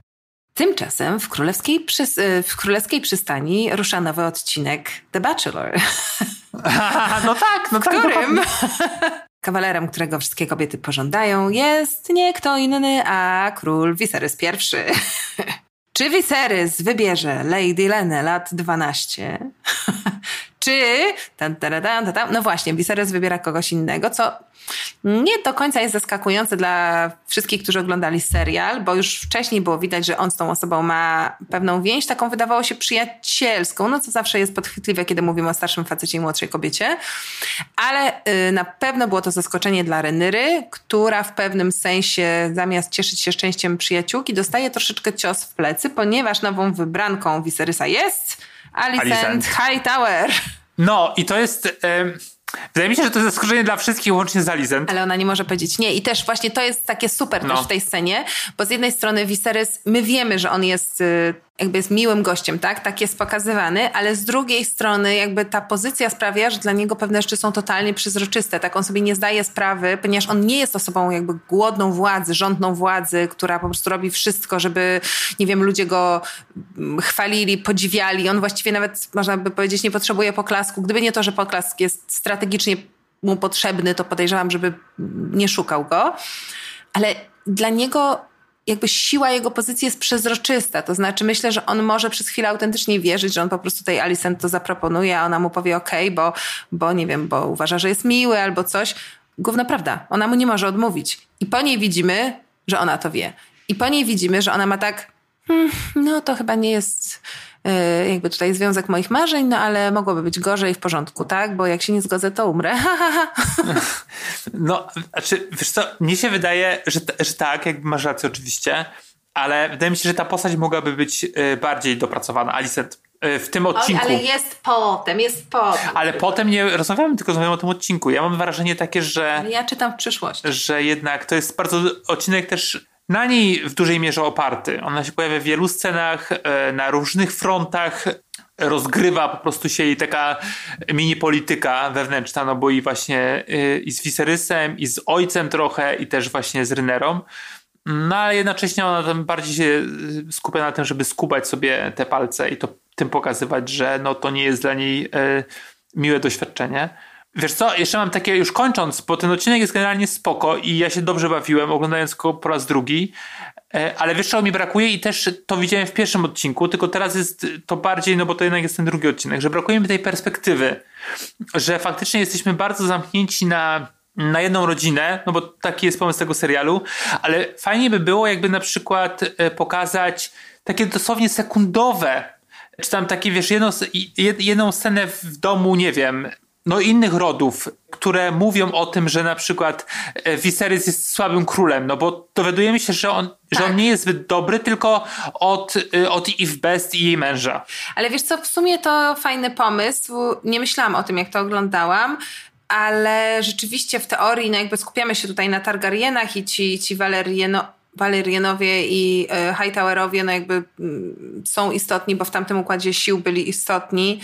Tymczasem w królewskiej, przys- y, w królewskiej przystani rusza nowy odcinek The Bachelor. no tak, no tak. którym. Kawalerem, którego wszystkie kobiety pożądają, jest nie kto inny, a król Viserys I. Czy Viserys wybierze Lady Lenę lat 12? Czy... Tan, tan, tan, tan, no właśnie, Viserys wybiera kogoś innego, co nie do końca jest zaskakujące dla wszystkich, którzy oglądali serial, bo już wcześniej było widać, że on z tą osobą ma pewną więź, taką wydawało się przyjacielską, no co zawsze jest podchwytliwe, kiedy mówimy o starszym facecie i młodszej kobiecie. Ale y, na pewno było to zaskoczenie dla Renyry, która w pewnym sensie zamiast cieszyć się szczęściem przyjaciółki, dostaje troszeczkę cios w plecy, ponieważ nową wybranką Viserysa jest Alicent. Hightower. No i to jest... em, wydaje mi się, że to jest zaskoczenie dla wszystkich, łącznie z Alicent. Ale ona nie może powiedzieć nie. I też właśnie to jest takie super No. też w tej scenie, bo z jednej strony Viserys, my wiemy, że on jest y, jakby jest miłym gościem, tak? Tak jest pokazywany, ale z drugiej strony jakby ta pozycja sprawia, że dla niego pewne rzeczy są totalnie przezroczyste. Tak on sobie nie zdaje sprawy, ponieważ on nie jest osobą jakby głodną władzy, rządną władzy, która po prostu robi wszystko, żeby, nie wiem, ludzie go mm, chwalili, podziwiali. On właściwie nawet, można by powiedzieć, nie potrzebuje poklasku. Gdyby nie to, że poklask jest strategicznie mu potrzebny, to podejrzewam, żeby nie szukał go. Ale dla niego jakby siła jego pozycji jest przezroczysta. To znaczy myślę, że on może przez chwilę autentycznie wierzyć, że on po prostu tej Alicent to zaproponuje, a ona mu powie okej, bo, bo nie wiem, bo uważa, że jest miły albo coś. Gówno prawda. Ona mu nie może odmówić. I po niej widzimy, że ona to wie. I po niej widzimy, że ona ma tak "Hmm, no to chyba nie jest jakby tutaj związek moich marzeń, no ale mogłoby być gorzej w porządku, tak? Bo jak się nie zgodzę, to umrę. No, znaczy, wiesz co, mnie się wydaje, że, że tak, jakby masz rację oczywiście, ale wydaje mi się, że ta postać mogłaby być y, bardziej dopracowana, Alicent, y, w tym Oj, odcinku. ale jest potem, jest potem. Ale potem nie rozmawiamy, tylko rozmawiamy o tym odcinku. Ja mam wrażenie takie, że, Ale ja czytam w przyszłość. że jednak to jest bardzo odcinek też na niej w dużej mierze oparty. Ona się pojawia w wielu scenach, e, na różnych frontach. Rozgrywa po prostu się jej taka mini polityka wewnętrzna, no bo i właśnie y, i z Viserysem, i z ojcem trochę, i też właśnie z Rynerą. No ale jednocześnie ona tam bardziej się y, skupia na tym, żeby skubać sobie te palce i to tym pokazywać, że no to nie jest dla niej miłe doświadczenie. Wiesz co, jeszcze mam takie, już kończąc, bo ten odcinek jest generalnie spoko i ja się dobrze bawiłem, oglądając go po raz drugi, E, ale wiesz czego mi brakuje? I też to widziałem w pierwszym odcinku, tylko teraz jest to bardziej, no bo to jednak jest ten drugi odcinek, że brakuje mi tej perspektywy, że faktycznie jesteśmy bardzo zamknięci na, na jedną rodzinę, no bo taki jest pomysł tego serialu, ale fajnie by było jakby na przykład e, pokazać takie dosłownie sekundowe, czy tam takie, wiesz, jedną, jed- jedną scenę w domu, nie wiem, no, innych rodów, które mówią o tym, że na przykład e, Viserys jest słabym królem, no bo dowiadujemy się, że on, tak. że on tak. nie jest zbyt dobry, tylko od, e, od Eve Best i jej męża. Ale wiesz co, w sumie to fajny pomysł. Nie myślałam o tym, jak to oglądałam, ale rzeczywiście w teorii, no jakby skupiamy się tutaj na Targaryenach i ci, ci Valeriano, Valerianowie i e, Hightowerowie no jakby mm, są istotni, bo w tamtym układzie sił byli istotni,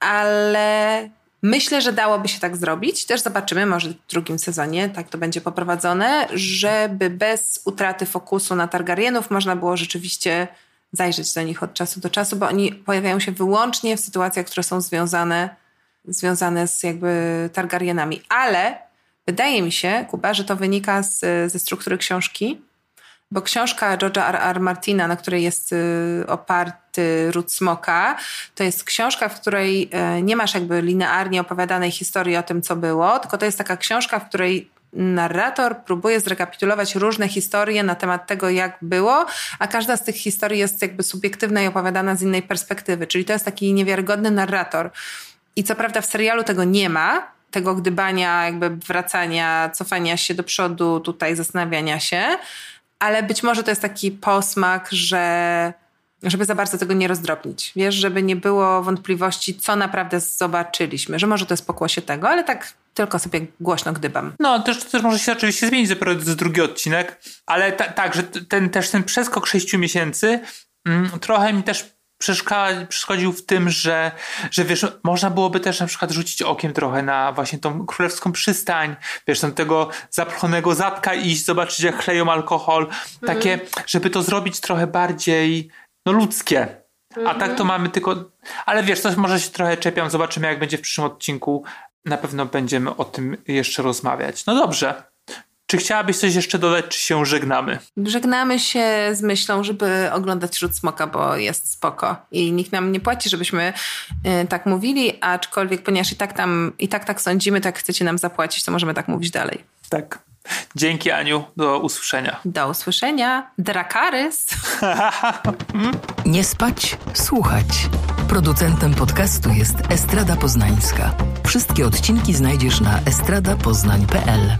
ale myślę, że dałoby się tak zrobić. Też zobaczymy, może w drugim sezonie tak to będzie poprowadzone, żeby bez utraty fokusu na Targaryenów można było rzeczywiście zajrzeć do nich od czasu do czasu, bo oni pojawiają się wyłącznie w sytuacjach, które są związane związane z jakby Targaryenami. Ale wydaje mi się, Kuba, że to wynika z, ze struktury książki, bo książka George'a R. R. Martina, na której jest y, oparty Ród Smoka, to jest książka, w której y, nie masz jakby linearnie opowiadanej historii o tym, co było, tylko to jest taka książka, w której narrator próbuje zrekapitulować różne historie na temat tego, jak było, a każda z tych historii jest jakby subiektywna i opowiadana z innej perspektywy. Czyli to jest taki niewiarygodny narrator. I co prawda w serialu tego nie ma, tego gdybania, jakby wracania, cofania się do przodu, tutaj zastanawiania się, ale być może to jest taki posmak, że żeby za bardzo tego nie rozdrobnić. Wiesz, żeby nie było wątpliwości, co naprawdę zobaczyliśmy, że może to jest pokłosie tego, ale tak tylko sobie głośno gdybam. No, też, też może się oczywiście zmienić dopiero z drugi odcinek, ale ta, tak, że ten, też ten przeskok sześciu miesięcy mm, trochę mi też przeszkodził w tym, że, że wiesz, można byłoby też na przykład rzucić okiem trochę na właśnie tą królewską przystań, wiesz, tam tego zaplonego zatka iść, zobaczyć jak chleją alkohol, takie, mm. żeby to zrobić trochę bardziej, no ludzkie. A mm tak to mhm. mamy tylko, ale wiesz, coś może się trochę czepiam, zobaczymy jak będzie w przyszłym odcinku. Na pewno będziemy o tym jeszcze rozmawiać. No dobrze, czy chciałabyś coś jeszcze dodać, czy się żegnamy? Żegnamy się z myślą, żeby oglądać Rzut Smoka, bo jest spoko. I nikt nam nie płaci, żebyśmy y, tak mówili, aczkolwiek ponieważ i tak tam, i tak tak sądzimy, tak chcecie nam zapłacić, to możemy tak mówić dalej. Tak. Dzięki Aniu, do usłyszenia. Do usłyszenia. Drakarys. Nie spać, słuchać. Producentem podcastu jest Estrada Poznańska. Wszystkie odcinki znajdziesz na estradapoznań.pl.